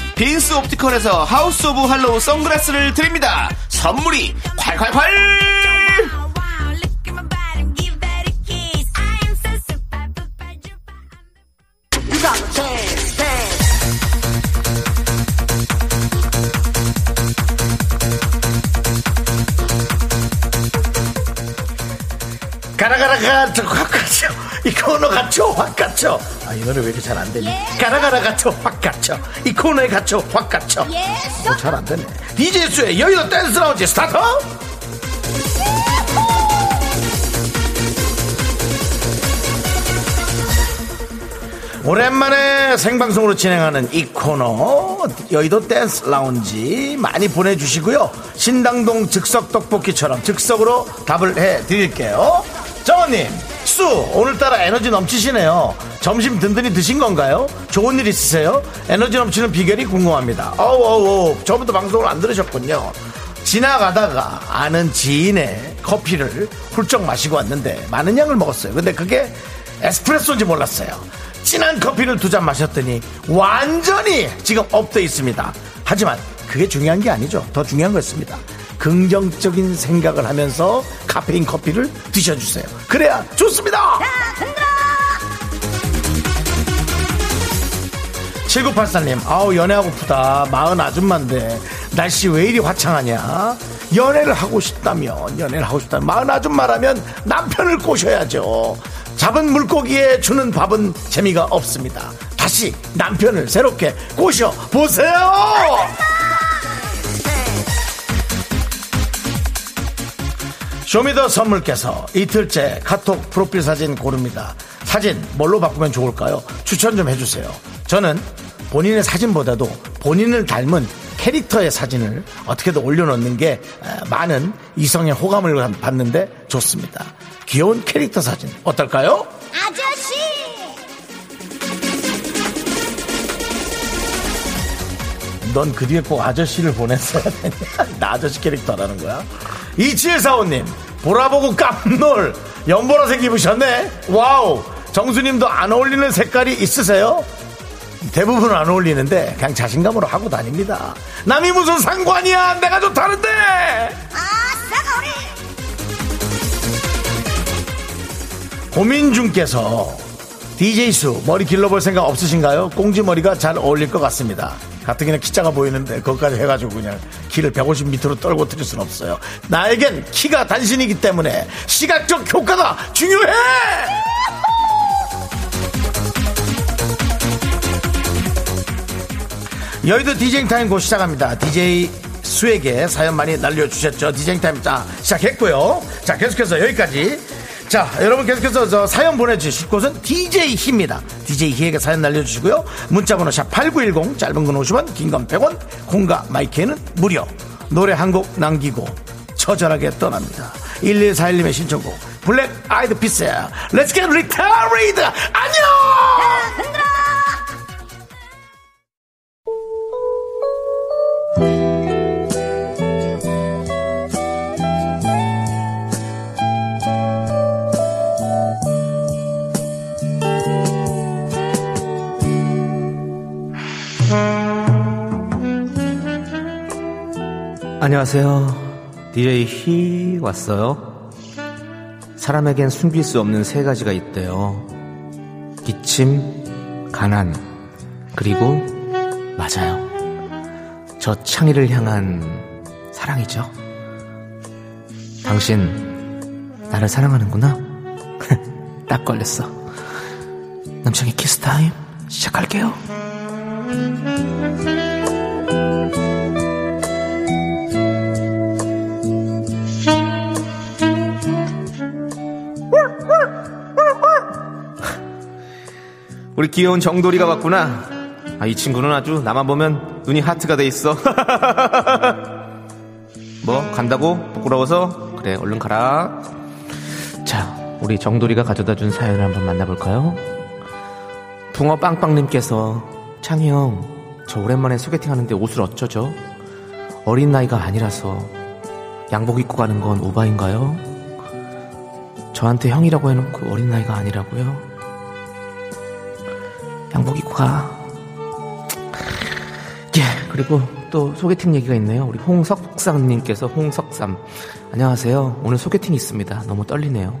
빈스 옵티컬에서 하우스 오브 할로우 선글라스를 드립니다. 선물이 콸콸콸! 가라가라가 확 갇혀 이 코너 갇혀 확 갇혀 아 이 노래 왜 이렇게 잘 안 되니? 가라가라 갇혀 확 갇혀 이 코너에 갇혀 확 갇혀 어, 잘안 되네. DJ 수의 여의도 댄스 라운지 스타트! 오랜만에 생방송으로 진행하는 이 코너 여의도 댄스 라운지 많이 보내주시고요. 신당동 즉석 떡볶이처럼 즉석으로 답을 해드릴게요 정원님 수 오늘따라 에너지 넘치시네요 점심 든든히 드신 건가요? 좋은 일 있으세요? 에너지 넘치는 비결이 궁금합니다 어우 어우 저부터 방송을 안 들으셨군요 지나가다가 아는 지인의 커피를 훌쩍 마시고 왔는데 많은 양을 먹었어요 근데 그게 에스프레소인지 몰랐어요 진한 커피를 두 잔 마셨더니 완전히 지금 up돼 있습니다. 하지만 그게 중요한 게 아니죠. 더 중요한 거였습니다. 긍정적인 생각을 하면서 카페인 커피를 드셔주세요. 그래야 좋습니다. 7984님, 아우, 연애하고프다. 마흔 아줌마인데, 날씨 왜 이리 화창하냐? 연애를 하고 싶다면, 연애를 하고 싶다면, 마흔 아줌마라면 남편을 꼬셔야죠. 잡은 물고기에 주는 밥은 재미가 없습니다. 다시 남편을 새롭게 꼬셔 보세요! Show me the 선물께서 이틀째 카톡 프로필 사진 고릅니다. 사진 뭘로 바꾸면 좋을까요? 추천 좀 해주세요. 저는 본인의 사진보다도 본인을 닮은 캐릭터의 사진을 어떻게든 올려놓는 게 에, 많은 이성의 호감을 받는데 좋습니다. 귀여운 캐릭터 사진 어떨까요? 아저씨! 넌 그 뒤에 꼭 아저씨를 보냈어야 되냐? 나 아저씨 캐릭터라는 거야? 2745님, 보라보고 깜놀, 연보라색 입으셨네? Wow! 정수님도 안 어울리는 색깔이 있으세요? 대부분 안 어울리는데 그냥 자신감으로 하고 다닙니다. 남이 무슨 상관이야? 내가 좋다는데! 고민중께서 DJ수 머리 길러볼 생각 없으신가요? 꽁지 머리가 잘 어울릴 것 같습니다. 가뜩이나 키 작아 보이는데 그것까지 해가지고 그냥 키를 150 밑으로 떨어뜨릴 순 없어요. 나에겐 키가 단신이기 때문에 시각적 효과가 중요해! 여의도 디제잉 타임 곧 시작합니다. DJ 수에게 사연 많이 날려주셨죠. 디제잉 타임 자, 시작했고요. 자, 계속해서 여기까지. 자, 여러분 계속해서 저 사연 보내주실 곳은 DJ 희입니다. DJ 희에게 사연 날려주시고요. 문자번호 샵 8910, 짧은 건 50원, 긴 건 100원, 콩과 마이케이는 무료. 노래 한 곡 남기고 처절하게 떠납니다. 1141님의 신청곡, 블랙 아이드 피스의 Let's Get Retarded! 안녕! 안녕하세요. DJ 희 왔어요. 사람에겐 숨길 수 없는 세 가지가 있대요. 기침, 가난, 그리고 맞아요. 저 창희를 향한 사랑이죠. 당신 나를 사랑하는구나. 딱 걸렸어. 남창희 키스 타임 시작할게요. 우리 귀여운 정돌이가 왔구나. 아, 이 친구는 아주 나만 보면 눈이 하트가 돼 있어. 뭐 간다고? 부끄러워서? 그래, 얼른 가라. 자, 우리 정돌이가 가져다 준 사연을 한번 만나볼까요? 붕어 빵빵님께서 창희 형, 저 오랜만에 소개팅 하는데 옷을 어쩌죠? 어린 나이가 아니라서 양복 입고 가는 건 오바인가요? 저한테 형이라고 해놓고 어린 나이가 아니라고요? 양복 입고 가. 예, 그리고 또 소개팅 얘기가 있네요. 우리 홍석상님께서 홍석삼. 안녕하세요. 오늘 소개팅 있습니다. 너무 떨리네요.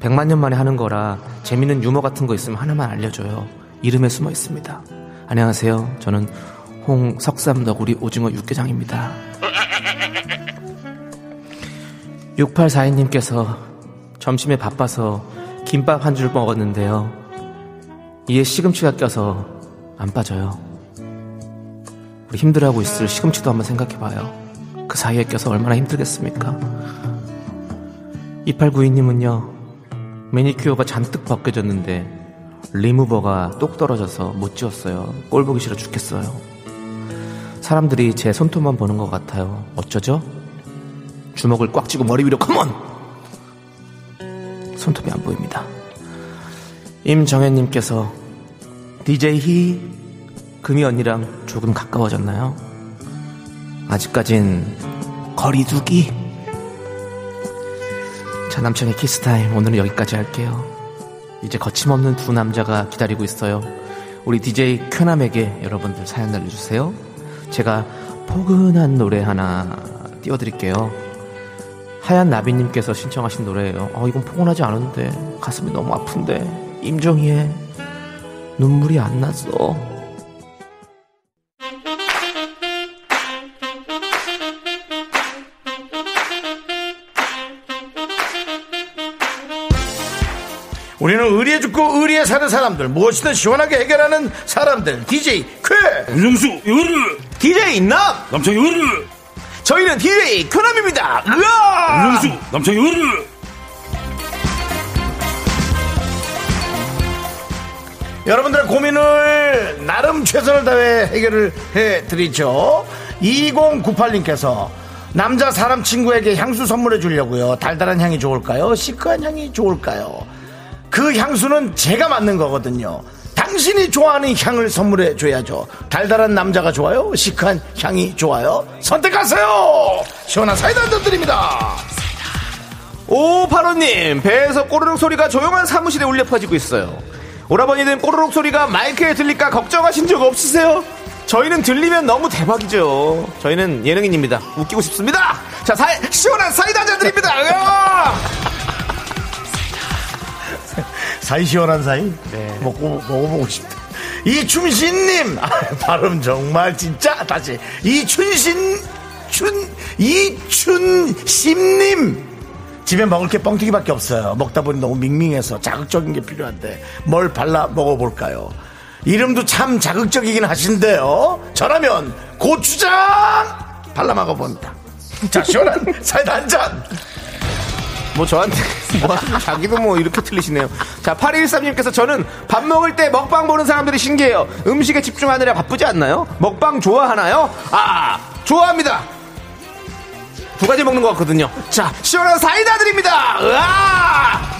100만 년 만에 하는 거라 재밌는 유머 같은 거 있으면 하나만 알려줘요. 이름에 숨어 있습니다. 안녕하세요. 저는 홍석삼 너구리 오징어 육개장입니다. 6842님께서 점심에 바빠서 김밥 한 줄 먹었는데요. 이에 시금치가 껴서 안 빠져요. 우리 힘들어하고 있을 시금치도 한번 생각해봐요. 그 사이에 껴서 얼마나 힘들겠습니까? 2892님은요, 매니큐어가 잔뜩 벗겨졌는데, 리무버가 똑 떨어져서 못 지웠어요. 꼴 보기 싫어 죽겠어요. 사람들이 제 손톱만 보는 것 같아요. 어쩌죠? 주먹을 꽉 쥐고 머리 위로 Come on! 손톱이 안 보입니다. 임정현님께서 DJ 희 금이 언니랑 조금 가까워졌나요? 아직까진 거리두기. 자 남창희 키스타임 오늘은 여기까지 할게요. 이제 거침없는 두 남자가 기다리고 있어요. 우리 DJ 쾌남에게 여러분들 사연 날려주세요. 제가 포근한 노래 하나 띄워드릴게요. 하얀 나비님께서 신청하신 노래예요. 어, 이건 포근하지 않은데 가슴이 너무 아픈데 임정희의 눈물이 안 났어. 우리는 의리에 죽고 의리에 사는 사람들 무엇이든 시원하게 해결하는 사람들 DJ 쾌 윤정수 이거를 DJ 남 남창이 이거를 저희는 DJ 쾌남입니다. 으아! 윤정수 남창이 이거 여러분들의 고민을 나름 최선을 다해 해결을 해드리죠. 2098님께서 남자 사람 친구에게 향수 선물해 주려고요. 달달한 향이 좋을까요? 시크한 향이 좋을까요? 그 향수는 제가 맡는 거거든요. 당신이 좋아하는 향을 선물해 줘야죠. 달달한 남자가 좋아요? 시크한 향이 좋아요? 선택하세요! 시원한 사이다 한잔 드립니다. 오 파로님 배에서 꼬르륵 소리가 조용한 사무실에 울려 퍼지고 있어요. 오라버니는 꼬르륵 소리가 마이크에 들릴까 걱정하신 적 없으세요? 저희는 들리면 너무 대박이죠. 저희는 예능인입니다. 웃기고 싶습니다. 자, 사, 시원한 사이다 한잔 드립니다. 사이 시원한 사이 네. 먹고 먹어보고 싶다. 이춘신님 아, 발음 정말 진짜 다시 이춘신 춘 이춘심님 집에 먹을 게 뻥튀기밖에 없어요. 먹다 보니 너무 밍밍해서 자극적인 게 필요한데 뭘 발라 먹어볼까요? 이름도 참 자극적이긴 하신데요. 저라면 고추장! 발라 먹어봅니다. 자, 시원한 사이다 한 잔. 뭐 저한테 뭐 자기도 뭐 이렇게 틀리시네요. 자, 8213님께서 저는 밥 먹을 때 먹방 보는 사람들이 신기해요. 음식에 집중하느라 바쁘지 않나요? 먹방 좋아하나요? 아, 좋아합니다. 두 가지 먹는 것 같거든요. 자, 시원한 사이다 드립니다. 으아!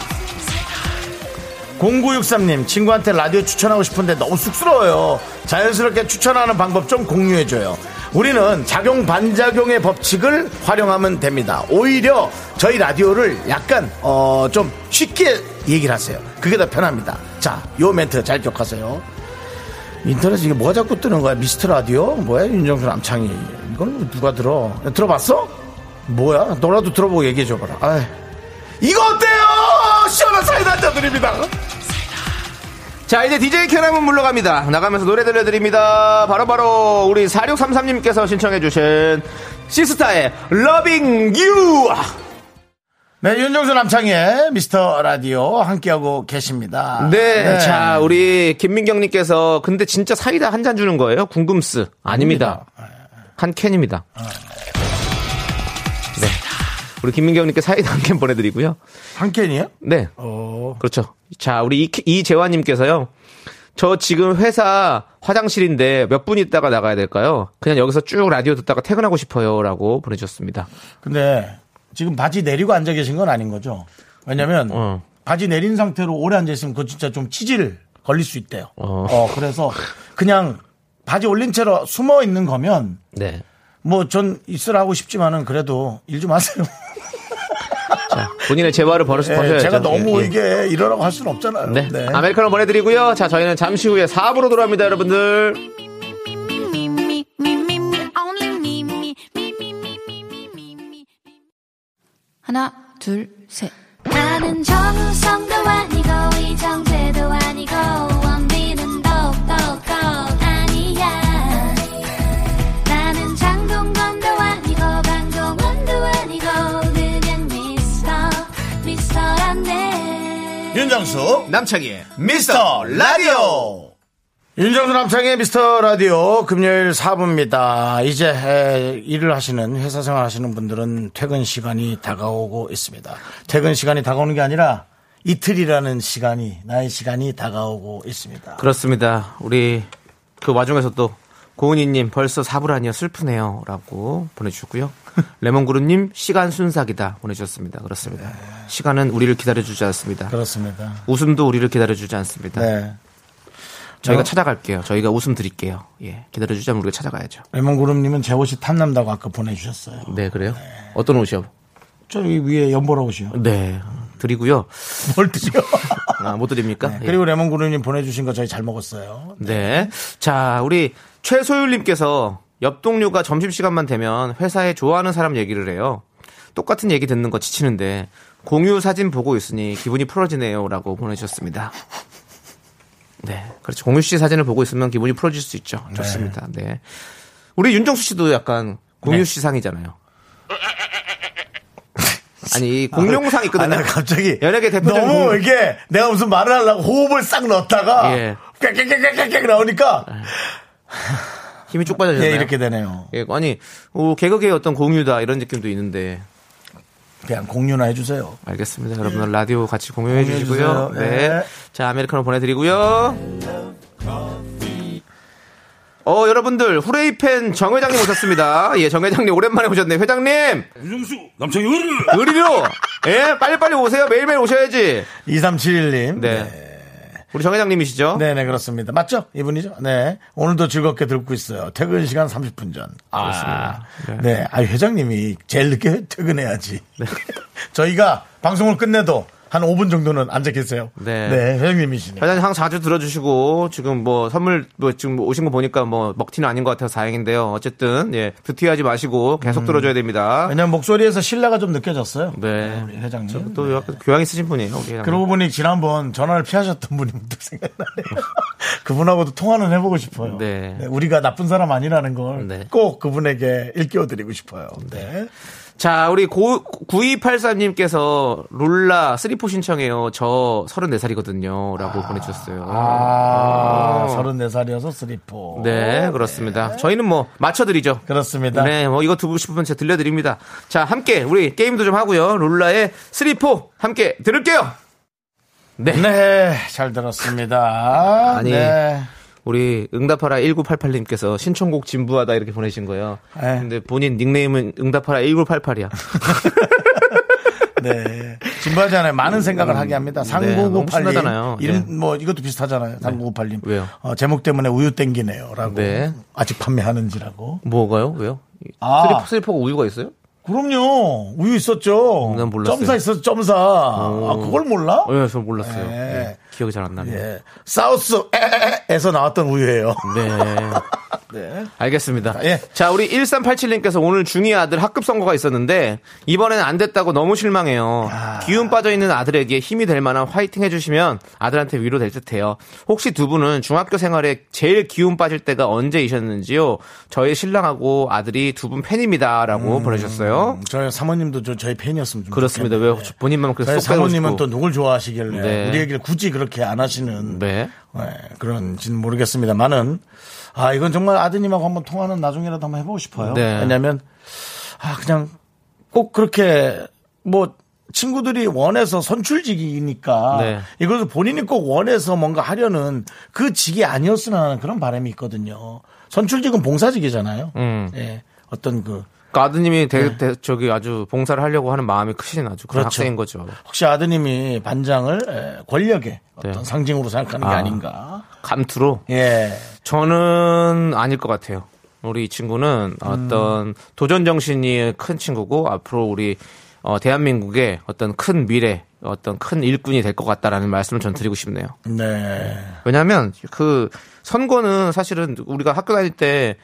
0963님, 친구한테 라디오 추천하고 싶은데 너무 쑥스러워요. 자연스럽게 추천하는 방법 좀 공유해줘요. 우리는 작용 반작용의 법칙을 활용하면 됩니다. 오히려 저희 라디오를 약간, 어, 좀 쉽게 얘기를 하세요. 그게 더 편합니다. 자, 요 멘트 잘 기억하세요. 인터넷에 이게 뭐가 자꾸 뜨는 거야? 미스터 라디오? 뭐야? 윤정수 남창희. 이건 누가 들어? 들어봤어? 뭐야? 너라도 들어보고 얘기해줘봐라. 아이. 이거 어때요? 시원한 사이다 한잔 드립니다. 자, 이제 DJ 캐나문 물러갑니다. 나가면서 노래 들려드립니다. 바로 바로 우리 4633님께서 신청해주신 시스타의 Loving You! 네, 윤정수 남창의 미스터 라디오 함께하고 계십니다. 네, 자, 우리 김민경님께서 근데 진짜 사이다 한 잔 주는 거예요? 궁금스. 아닙니다. 한 캔입니다. 네. 우리 김민경님께 사이다 한 캔 보내드리고요. 한 캔이요? 네. 어, 그렇죠. 자, 우리 이, 이재환님께서요. 저 지금 회사 화장실인데 몇 분 있다가 나가야 될까요? 그냥 여기서 쭉 라디오 듣다가 퇴근하고 싶어요. 라고 보내주셨습니다. 근데 지금 바지 내리고 앉아 계신 건 아닌 거죠? 왜냐면 어. 바지 내린 상태로 오래 앉아 있으면 그거 진짜 좀 치질 걸릴 수 있대요. 어. 어, 그래서 그냥 바지 올린 채로 숨어 있는 거면 네. 뭐 전 있으라 하고 싶지만은 그래도 일 좀 하세요. 자, 본인의 재화를 벌어서 예, 버셔야죠. 제가 너무 예, 예. 이게 예. 이러라고 할 수는 없잖아요. 네. 네. 아메리카노 보내드리고요. 자, 저희는 잠시 후에 4부로 돌아옵니다, 여러분들. 하나, 둘, 셋. 나는 정우성도 아니고, 이정재도 아니고, 윤정수 남창희의 미스터 라디오. 윤정수 남창의 미스터 라디오 금요일 4부입니다. 이제 에, 일을 하시는 회사 생활 하시는 분들은 퇴근 시간이 다가오고 있습니다. 퇴근 시간이 다가오는 게 아니라 이틀이라는 시간이 나의 시간이 다가오고 있습니다. 그렇습니다. 우리 그 와중에서 또 고은희님 벌써 4부라니요 슬프네요 라고 보내주셨고요. 레몬그루님 시간 순삭이다 보내주셨습니다. 그렇습니다. 시간은 우리를 기다려주지 않습니다. 그렇습니다. 웃음도 우리를 기다려주지 않습니다. 네. 저희가 어? 찾아갈게요. 저희가 웃음 드릴게요. 예, 기다려주자면 우리가 찾아가야죠. 레몬그룹님은 제 옷이 탐난다고 아까 보내주셨어요. 네, 그래요? 어떤 옷이요? 저기 위에 연보라 옷이요. 네, 드리고요. 뭘 드세요? 아, 못 드립니까? 예. 그리고 레몬그룹님 보내주신 거 저희 잘 먹었어요. 네. 자, 우리 최소율님께서 옆 동료가 점심시간만 되면 회사에 좋아하는 사람 얘기를 해요. 똑같은 얘기 듣는 거 지치는데 공유 사진 보고 있으니 기분이 풀어지네요. 라고 보내주셨습니다. 네. 그렇죠. 공유 씨 사진을 보고 있으면 기분이 풀어질 수 있죠. 좋습니다. 네. 우리 윤정수 씨도 약간 공유 네. 씨 상이잖아요. 아니, 이 공룡상 있거든요. 아, 나 갑자기 연예계 대표적인 너무 공룡. 이게 내가 무슨 말을 하려고 호흡을 싹 넣었다가 예. 꽥꽥꽥꽥꽥 나오니까 힘이 쭉 빠져졌나요? 예, 이렇게 되네요. 예, 아니, 어, 개그계의 어떤 공유다 이런 느낌도 있는데 그냥 공유나 해주세요. 알겠습니다. 여러분들 라디오 같이 공유해 주시고요. 네. 네. 자, 아메리카노 보내드리고요. 어, 여러분들, 후레이팬 정 회장님 오셨습니다. 예, 정 회장님 오랜만에 오셨네요. 회장님! 윤정수 남창희 의리 의리로! 예, 빨리빨리 오세요. 매일매일 오셔야지. 2371님. 네. 우리 정 회장님이시죠? 네, 네, 그렇습니다. 맞죠? 이분이죠? 네. 오늘도 즐겁게 듣고 있어요. 퇴근 시간 30분 전. 아, 네. 아, 회장님이 제일 늦게 퇴근해야지. 저희가 방송을 끝내도 한 5분 정도는 앉아 계세요. 네. 네, 회장님이시네. 회장님 항상 자주 들어주시고 지금 뭐 선물 뭐 지금 오신 거 보니까 뭐 먹튀는 아닌 것 같아서 다행인데요. 어쨌든 예 드티하지 마시고 계속 들어줘야 됩니다. 왜냐면 목소리에서 신뢰가 좀 느껴졌어요. 네. 우리 회장님. 또 약간 교양 있으신 분이에요. 우리 회장님. 그러고 보니 지난번 전화를 피하셨던 분이 문득 생각나네요. 그분하고도 통화는 해보고 싶어요. 네. 우리가 나쁜 사람 아니라는 걸 네. 꼭 그분에게 일깨워드리고 싶어요. 네. 자, 우리 고, 9283님께서 롤라 3포 신청해요. 저 34살이거든요. 라고 보내주셨어요. 아, 34살이어서 쓰리포. 네, 그렇습니다. 저희는 뭐, 맞춰드리죠. 그렇습니다. 네, 뭐, 이거 듣고 싶으면 제가 들려드립니다. 자, 함께, 우리 게임도 좀 하고요. 롤라의 3포 함께 들을게요! 네. 네, 잘 들었습니다. 아니, 네. 우리 응답하라 1988님께서 신청곡 진부하다 이렇게 보내신 거예요. 네. 근데 본인 닉네임은 응답하라 1988이야. 네. 진부하지 않아요. 많은 생각을 하게 합니다. 네, 너무 3998님. 신나잖아요. 이름, 네. 뭐, 이것도 비슷하잖아요. 3998님. 왜요? 어, 제목 때문에 우유 땡기네요. 라고. 네. 아직 판매하는지라고. 뭐가요? 왜요? 아. 스리퍼가 우유가 있어요? 그럼요. 우유 있었죠. 난 몰랐어요. 점사 있었죠. 점사. 아, 그걸 몰라? 네, 저 몰랐어요. 네. 네, 기억이 잘 안 나네요. 예. 사우스에서 나왔던 우유예요. 네. 네. 알겠습니다. 예. 자, 우리 1387님께서 오늘 중2 아들 학급 선거가 있었는데 이번엔 안 됐다고 너무 실망해요. 기운 빠져 있는 아들에게 힘이 될 만한 화이팅 해 주시면 아들한테 위로 될 듯해요. 혹시 두 분은 중학교 생활에 제일 기운 빠질 때가 언제이셨는지요? 저희 신랑하고 아들이 두 분 팬입니다라고 보내주셨어요. 저희 사모님도 저, 저희 팬이었으면 좀 그렇습니다. 왜. 본인만 그래서 사모님은. 또 누굴 좋아하시길래 네. 우리 얘기를 굳이 그렇게 안 하시는 네. 네, 그런지는 모르겠습니다만은 아 이건 정말 아드님하고 한번 통화는 나중에라도 한번 해보고 싶어요. 네. 왜냐하면 아 그냥 꼭 그렇게 뭐 친구들이 원해서 선출직이니까 네. 이것을 본인이 꼭 원해서 뭔가 하려는 그 직이 아니었으면 하는 그런 바람이 있거든요. 선출직은 봉사직이잖아요. 음. 예. 어떤 그 그 아드님이 대, 대- 저기 아주 봉사를 하려고 하는 마음이 크신 아주 그런 그렇죠. 학생인 거죠. 혹시 아드님이 반장을 에, 권력의 어떤 네. 상징으로 생각하는 게 아. 아. 닌가 감투로 예. 저는 아닐 것 같아요. 우리 이 친구는 음. 어떤 도전 정신이 큰 친구고 앞으로 우리 어, 대한민국의 어떤 큰 미래, 어떤 큰 일꾼이 될 것 같다라는 말씀을 전 드리고 싶네요. 네. 왜냐하면 그 선거는 사실은 우리가 학교 다닐 때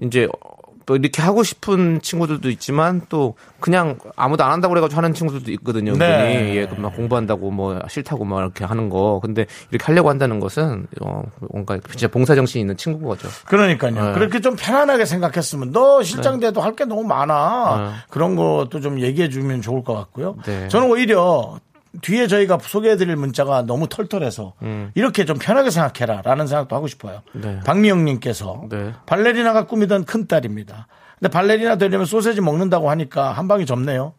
이제 또 이렇게 하고 싶은 친구들도 있지만 또 그냥 아무도 안 한다고 그래가지고 하는 친구들도 있거든요. 네. 예, 막 공부한다고 뭐 싫다고 막 이렇게 하는 거. 근데 이렇게 하려고 한다는 것은 어, 뭔가 진짜 봉사 정신이 있는 친구인 거죠. 그러니까요. 네. 그렇게 좀 편안하게 생각했으면 너 실장 돼도 할게 너무 많아. 네. 그런 것도 좀 얘기해 주면 좋을 것 같고요. 네. 저는 오히려 뒤에 저희가 소개해 드릴 문자가 너무 털털해서 이렇게 좀 편하게 생각해라 라는 생각도 하고 싶어요. 음. 네. 박미영 님께서 네. 발레리나가 꿈이던 큰 딸입니다. 근데 발레리나 되려면 소세지 먹는다고 하니까 한 방이 접네요.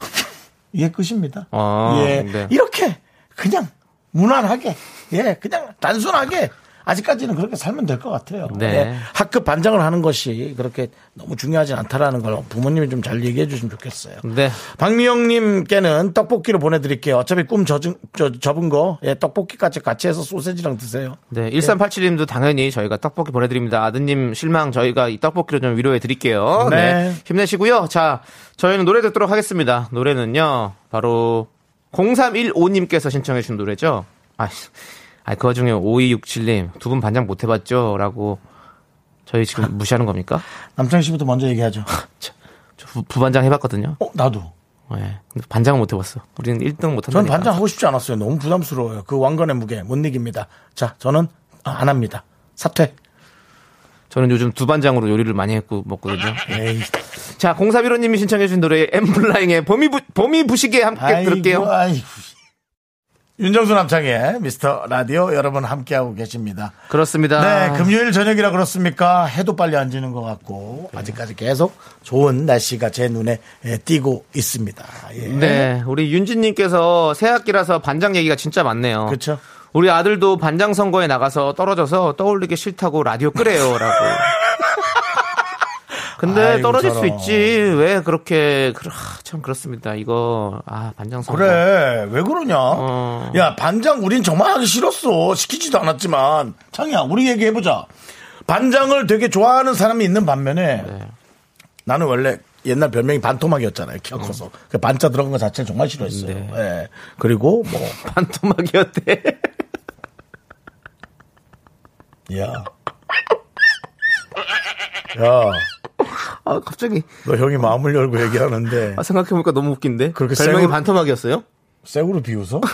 이게 끝입니다. 아, 예. 네. 이렇게 그냥 무난하게 예, 그냥 단순하게 아직까지는 그렇게 살면 될 것 같아요. 네. 예. 학급 반장을 하는 것이 그렇게 너무 중요하지 않다라는 걸 부모님이 좀 잘 얘기해 주시면 좋겠어요. 네. 박미영님께는 떡볶이로 보내드릴게요. 어차피 꿈 젖은, 저, 접은 거, 예, 떡볶이까지 같이 해서 소세지랑 드세요. 네, 1387님도 당연히 저희가 떡볶이 보내드립니다. 아드님 실망 저희가 이 떡볶이로 좀 위로해 드릴게요. 네. 네. 힘내시고요. 자, 저희는 노래 듣도록 하겠습니다. 노래는요, 바로 0315님께서 신청해 주신 노래죠. 아, 아, 그 와중에 5267님, 두 분 반장 못 해봤죠? 라고 저희 지금 무시하는 겁니까? 남창희 씨부터 먼저 얘기하죠. 저, 저 부, 부반장 해봤거든요. 어, 나도. 네. 근데 반장은 못 해봤어. 우리는 1등 못 저는 한다니까. 반장 하고 싶지 않았어요. 너무 부담스러워요. 그 왕관의 무게 못 이깁니다. 자, 저는 아, 안 합니다. 사퇴. 저는 요즘 두 반장으로 요리를 많이 했고 먹거든요. 에이. 자, 공사비로님이 신청해주신 노래 엠블라잉의 봄이, 부, 봄이 부시게 함께 아이고, 들을게요. 아이고. 윤정수 남창의 미스터 라디오 여러분 함께하고 계십니다. 그렇습니다. 네, 금요일 저녁이라 그렇습니까? 해도 빨리 안 지는 것 같고 아직까지 계속 좋은 날씨가 제 눈에 예, 띄고 있습니다. 예. 네, 우리 윤진님께서 새 학기라서 반장 얘기가 진짜 많네요. 그렇죠. 우리 아들도 반장 선거에 나가서 떨어져서 떠올리기 싫다고 라디오 끄래요라고. 근데 아이고, 떨어질 수 저런. 있지. 왜 그렇게 그러- 아, 참 그렇습니다. 이거 아 반장 선거. 그래 왜 그러냐? 어. 야 반장 우린 정말 하기 싫었어 시키지도 않았지만 창이야 우리 얘기해 보자. 반장을 되게 좋아하는 사람이 있는 반면에 네. 나는 원래 옛날 별명이 반토막이었잖아요. 키가 커서 그 반자 들어간 거 자체를 정말 싫어했어요. 네. 예. 그리고 뭐 반토막이었대. 야. 야, 아 갑자기 너 형이 마음을 열고 얘기하는데 아, 생각해보니까 너무 웃긴데. 그렇게 별명이 생으로- 반토막이었어요? 쌩으로 비웃어?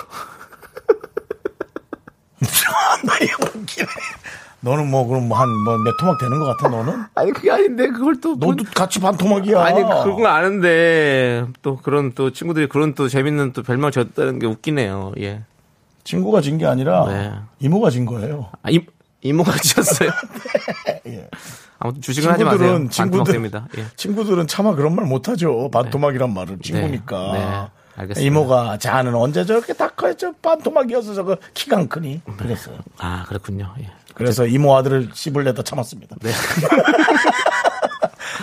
나 이거 웃기네. 너는 뭐 그럼 한뭐몇 토막 되는 것 같아 너는? 아니 그게 아닌데 그걸 또 너도 같이 반 토막이야. 아니 그건 아는데 또 그런 또 친구들이 그런 또 재밌는 또 별명 줬다는 게 웃기네요. 예. 친구가 진 게 아니라 네. 이모가 진 거예요. 아, 이, 이모가 지었어요. 예. 아무튼 주식은 하지 마세요. 친구들. 예. 친구들은 차마 그런 말 못하죠. 반토막이란 말을 친구니까. 네, 알겠습니다. 이모가 자는 언제 저렇게 다 커져 반토막이어서 저거 키가 안 크니 그랬어요. 아 그렇군요. 예. 그래서 이모 아들을 씹을래다 참았습니다. 네.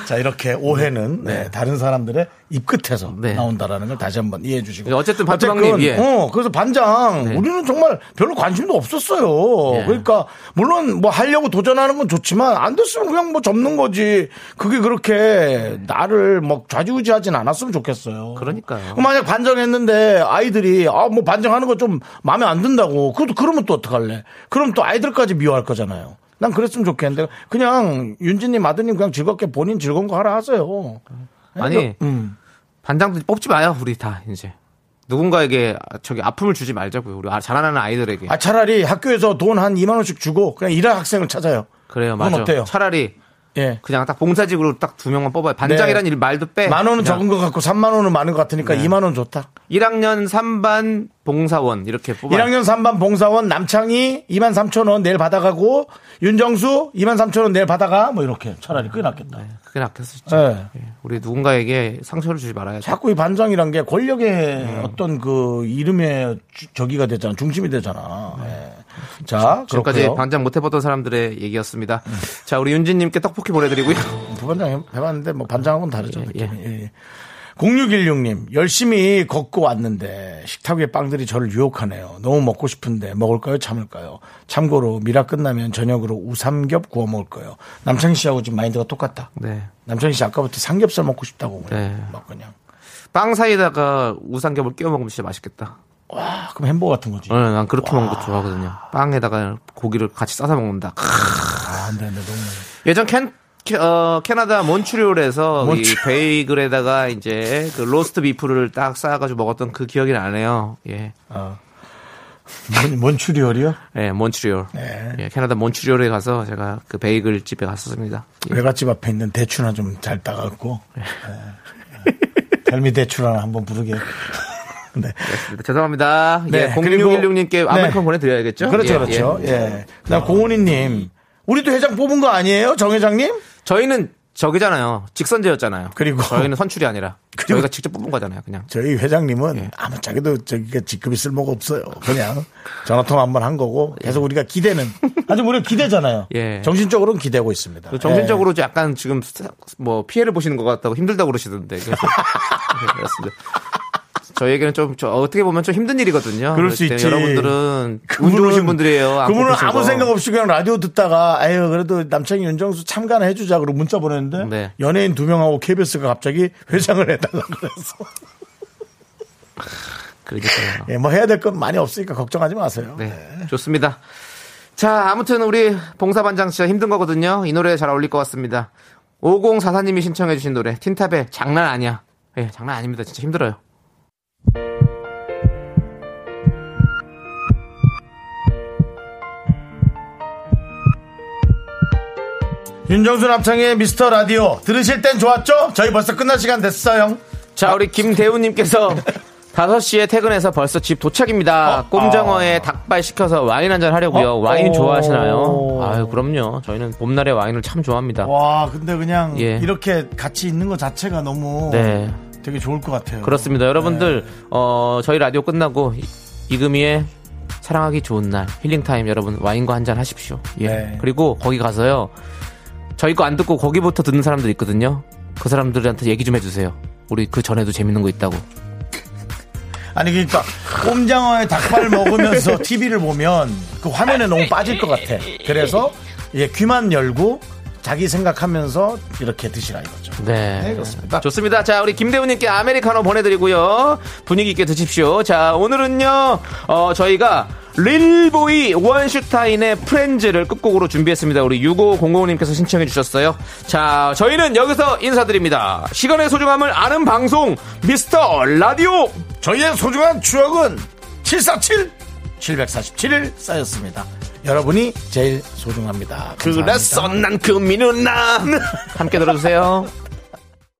자 이렇게 오해는 네, 다른 사람들의 입 끝에서 네. 나온다라는 걸 다시 한번 이해해 주시고 어쨌든 어쨌건, 예. 어 그래서 반장 네. 우리는 정말 별로 관심도 없었어요. 예. 그러니까 물론 뭐 하려고 도전하는 건 좋지만 안 됐으면 그냥 뭐 접는 거지. 그게 그렇게 나를 뭐 좌지우지하진 않았으면 좋겠어요. 그러니까요. 만약 반장했는데 아이들이 아 뭐 반장하는 거 좀 마음에 안 든다고 그것도 그러면 또 어떡할래? 그럼 또 아이들까지 미워할 거잖아요. 난 그랬으면 좋겠는데 그냥 윤진님 아드님 그냥 즐겁게 본인 즐거운 거 하라 하세요. 아니 음. 반장도 뽑지 마요. 우리 다 이제 누군가에게 저기 아픔을 주지 말자고요. 우리 아- 자라나는 아이들에게. 아 차라리 학교에서 돈 한 2만 원씩 주고 그냥 일할 학생을 찾아요. 그래요, 그건 맞아. 어때요? 차라리 예. 그냥 딱 봉사직으로 딱 두 명만 뽑아요. 반장이라는 네. 일 말도 빼. 만 원은 그냥 적은 것 같고 3만 원은 많은 것 같으니까 네. 2만 원 좋다. 1학년 3반 봉사원 이렇게 뽑아. 1학년 3반 봉사원 남창희 2만 3천 원 내일 받아가고 윤정수 2만 3천 원 내일 받아가 뭐 이렇게 차라리 그게 낫겠다. 그게 낫겠었죠. 예. 예. 우리 누군가에게 상처를 주지 말아야죠. 자꾸 이 반장이란 게 권력의 네. 어떤 그 이름의 주- 저기가 되잖아. 중심이 되잖아. 예. 자, 네. 지금까지 그렇고요. 반장 못 해봤던 사람들의 얘기였습니다. 자, 우리 윤진님께 떡볶이 보내드리고요. 부반장 해- 해봤는데 뭐 반장하고는 다르죠. 예. 예, 예. 0616님, 열심히 걷고 왔는데 식탁 위에 빵들이 저를 유혹하네요. 너무 먹고 싶은데 먹을까요? 참을까요? 참고로 미라 끝나면 저녁으로 우삼겹 구워 먹을 거예요. 남창희 씨하고 지금 마인드가 똑같다. 네. 남창희 씨 아까부터 삼겹살 먹고 싶다고 그냥 네. 막 그냥. 빵 사이에다가 우삼겹을 끼워 먹으면 진짜 맛있겠다. 와, 그럼 햄버거 같은 거지. 어, 난 그렇게 먹는 거 좋아하거든요. 빵에다가 고기를 같이 싸서 먹는다. 크. 아, 안 돼, 안 돼, 너무. 예전 캔, 캐- 어, 캐나다 몬트리올에서 몬트- 이 베이글에다가 이제 그 로스트비프를 딱 쌓아가지고 먹었던 그 기억이 나네요. 예. 뭔, 뭔 추리얼이요? 예, 몬트리올. 네. 예, 캐나다 몬트리올에 가서 제가 그 베이글 집에 갔었습니다. 예. 외갓집 앞에 있는 대추나 좀 잘 따갖고. 네. 별미 대추 하나 한번 부르게. 네. 죄송합니다. 네, 예, 그리고- 0616님께 아메리칸 네. 보내드려야겠죠? 그렇죠, 예, 그렇죠. 예. 예. 그다음 공훈이님. 우리도 회장 뽑은 거 아니에요? 정 회장님? 저희는 저기잖아요. 직선제였잖아요. 그리고- 저희는 선출이 아니라 그리고- 저희가 직접 뽑은 거잖아요. 그냥. 저희 회장님은 예. 아무 자기도 저기가 직급이 쓸모가 없어요. 그냥 전화 통화 한 번 한 거고 계속 우리가 기대는 아직 우리가 기대잖아요. 예. 정신적으로는 기대고 있습니다. 그 정신적으로 좀 약간 지금 뭐 피해를 보시는 것 같다고 힘들다고 그러시던데. 네, 그렇습니다. 저희에게는 좀, 저 어떻게 보면 좀 힘든 일이거든요. 그럴 수 있지. 여러분들은 운 그분은- 좋으신 분들이에요. 안 그분은 아무 거. 생각 없이 그냥 라디오 듣다가 아유 그래도 남창희 윤정수 참가는 해주자 그러고 문자 보냈는데 네. 연예인 두 명하고 KBS가 갑자기 회장을 해달라 그래서 그러니까요. 예, 뭐 해야 될 건 많이 없으니까 걱정하지 마세요. 네, 좋습니다. 자, 아무튼 우리 봉사반장 진짜 힘든 거거든요. 이 노래 잘 어울릴 것 같습니다. 5044님이 신청해주신 노래, 틴탑의 장난 아니야. 예, 장난 아닙니다. 진짜 힘들어요. 윤정수 남창의 미스터 라디오 들으실 땐 좋았죠? 저희 벌써 끝날 시간 됐어요. 자, 우리 김대우님께서 5시에 퇴근해서 벌써 집 도착입니다. 어? 꼼장어에 닭발 시켜서 와인 한잔 하려고요. 어? 와인 어. 좋아하시나요? 아유, 그럼요. 저희는 봄날에 와인을 참 좋아합니다. 와, 근데 그냥 예. 이렇게 같이 있는 것 자체가 너무 네. 되게 좋을 것 같아요. 그렇습니다. 여러분들, 어, 저희 라디오 끝나고 이- 이금희의 사랑하기 좋은 날 힐링타임 여러분 와인과 한잔 하십시오. 예. 네. 그리고 거기 가서요. 저희 거 안 듣고 거기부터 듣는 사람들 있거든요. 그 사람들한테 얘기 좀 해주세요. 우리 그 전에도 재밌는 거 있다고. 아니 그러니까 꼼장어에 닭발 먹으면서 TV를 보면 그 화면에 너무 빠질 것 같아. 그래서 예, 귀만 열고 자기 생각하면서 이렇게 드시라 이거죠. 네. 네, 그렇습니다. 좋습니다. 자, 우리 김대우님께 아메리카노 보내드리고요. 분위기 있게 드십시오. 자, 오늘은요, 어, 저희가 릴보이 원슈타인의 프렌즈를 끝곡으로 준비했습니다. 우리 6500님께서 신청해 주셨어요. 자, 저희는 여기서 인사드립니다. 시간의 소중함을 아는 방송, 미스터 라디오! 저희의 소중한 추억은 747 747일 쌓였습니다. 여러분이 제일 소중합니다. 감사합니다. 그랬어 난 금민누나 함께 들어주세요